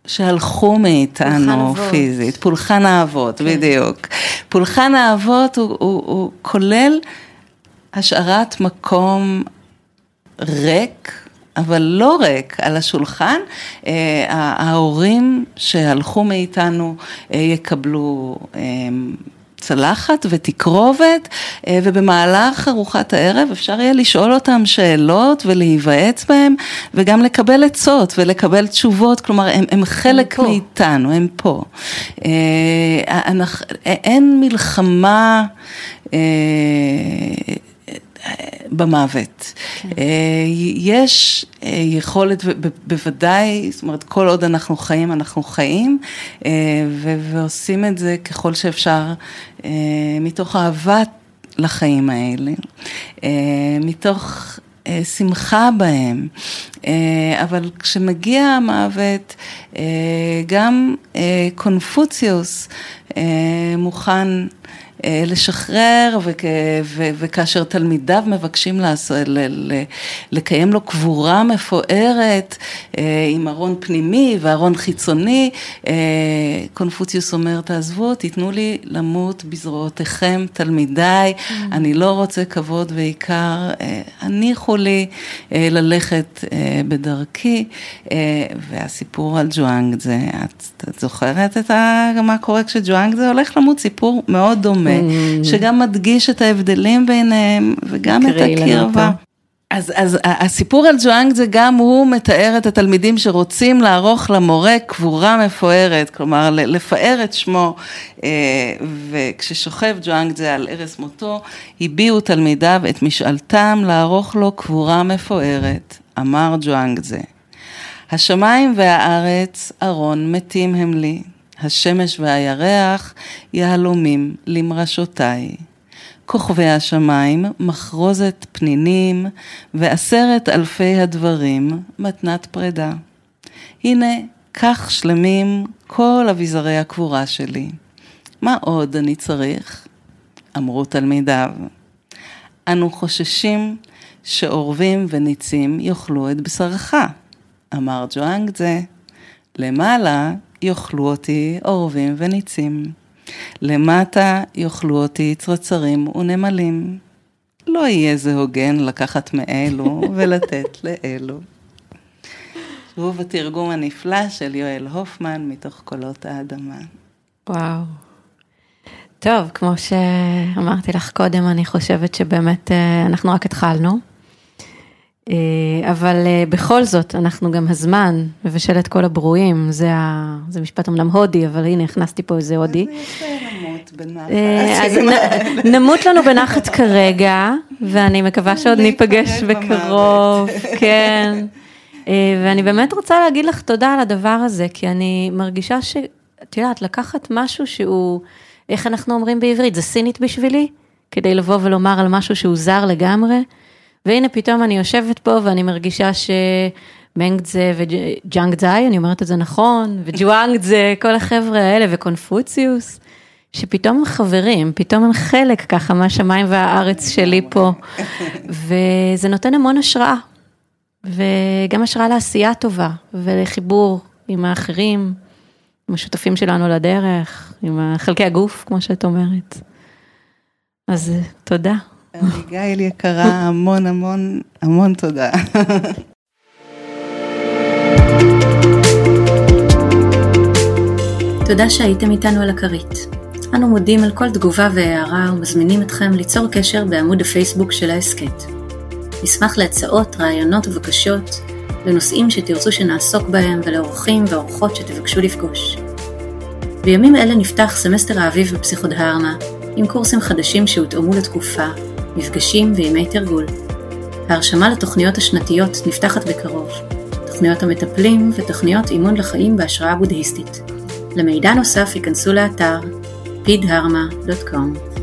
שהלכו מאיתנו פולחן פיזית. פולחן האבות, כן. בדיוק. פולחן האבות הוא, הוא, הוא כולל השארת מקום ריק, אבל לא ריק על השולחן, אה, ההורים שהלכו מאיתנו אה, יקבלו אה, צלחת ותקרובת, אה, ובמהלך ארוחת הערב אפשר יהיה לשאול אותם שאלות ולהיוועץ בהם, וגם לקבל עצות ולקבל תשובות, כלומר הם, הם חלק הם מאיתנו, הם פה. אין מלחמה במוות. כן. יש יכולת, בוודאי, זאת אומרת, כל עוד אנחנו חיים, אנחנו חיים, ועושים את זה ככל שאפשר מתוך אהבה לחיים האלה, מתוך שמחה בהם, אבל כשמגיע המוות, גם קונפוציוס מוכן אה, לשחרר, וכ, ו, וכאשר תלמידיו מבקשים לעשות, ל, ל, לקיים לו קבורה מפוארת אה, עם ארון פנימי וארון חיצוני, אה, קונפוציוס אומר, תעזבו, תיתנו לי למות בזרועותיכם, תלמידיי, mm. אני לא רוצה כבוד ועיקר, הניחו לי ללכת בדרכי, והסיפור על ג'ואנגזה, את, את זוכרת את ה, מה קורה כשג'ואנגזה הולך למות? סיפור מאוד דומה. דומה, mm. שגם מדגיש את ההבדלים ביניהם וגם את הקרבה. אז, אז הסיפור על ג'ואנג זה גם הוא מתאר את התלמידים שרוצים לערוך למורה קבורה מפוארת, כלומר לפאר את שמו, אה, וכששוכב ג'ואנג זה על ערש מותו, הביעו תלמידיו את משאלתם לערוך לו קבורה מפוארת, אמר ג'ואנג זה. השמיים והארץ ארון מתים הם לי, השמש והירח יהלומים למרשותיי. כוכבי השמיים, מחרוזת פנינים, ועשרת אלפי הדברים, מתנת פרידה. הנה, כך שלמים כל אביזרי הקבורה שלי. מה עוד אני צריך? אמרו תלמידיו. אנו חוששים שעורבים וניצים יאכלו את בשרך, אמר ג'ואנגזה. למעלה יאכלו אותי עורבים וניצים. למטה יאכלו אותי צרצרים ונמלים. לא יהיה זה הוגן לקחת מאלו ולתת <laughs> לאלו. שוב התרגום הנפלא של יואל הופמן מתוך קולות האדמה. וואו. טוב, כמו שאמרתי לך קודם, אני חושבת שבאמת אה, אנחנו רק התחלנו. אה, אבל אה, בכל זאת, אנחנו גם הזמן מבשל את כל הברואים, זה, ה... זה משפט אמנם הודי, אבל הנה הכנסתי פה איזה הודי. אז אה, <laughs> נמות לנו בנחת כרגע, ואני מקווה שעוד ניפגש בקרוב, <laughs> כן. ואני באמת רוצה להגיד לך תודה על הדבר הזה, כי אני מרגישה שאת יודעת, לקחת משהו שהוא, איך אנחנו אומרים בעברית, זה סינית בשבילי, כדי לבוא ולומר על משהו שהוא זר לגמרי. והנה פתאום אני יושבת פה ואני מרגישה שמנגדזה וג'אנגדזאי, אני אומרת את זה נכון, וג'ואנגדזה, כל החבר'ה האלה, וקונפוציוס, שפתאום הם חברים, פתאום הם חלק ככה מהשמיים והארץ שלי פה, וזה נותן המון השראה, וגם השראה לעשייה טובה, ולחיבור עם האחרים, עם השותפים שלנו לדרך, עם חלקי הגוף, כמו שאת אומרת. אז תודה. אביגיל יקרה, המון המון המון תודה. תודה שהייתם איתנו על הכרית. אנו מודים על כל תגובה והערה ומזמינים אתכם ליצור קשר בעמוד הפייסבוק של ההסכת. נשמח להצעות, רעיונות ובקשות לנושאים שתרצו שנעסוק בהם ולאורחים ואורחות שתבקשו לפגוש. בימים אלה נפתח סמסטר האביב בפסיכודהרמה עם קורסים חדשים שהותאמו לתקופה מפגשים וימי תרגול. ההרשמה לתוכניות השנתיות נפתחת בקרוב, תוכניות המטפלים ותוכניות אימון לחיים בהשראה בודהיסטית. למידע נוסף היכנסו לאתר pidharma.com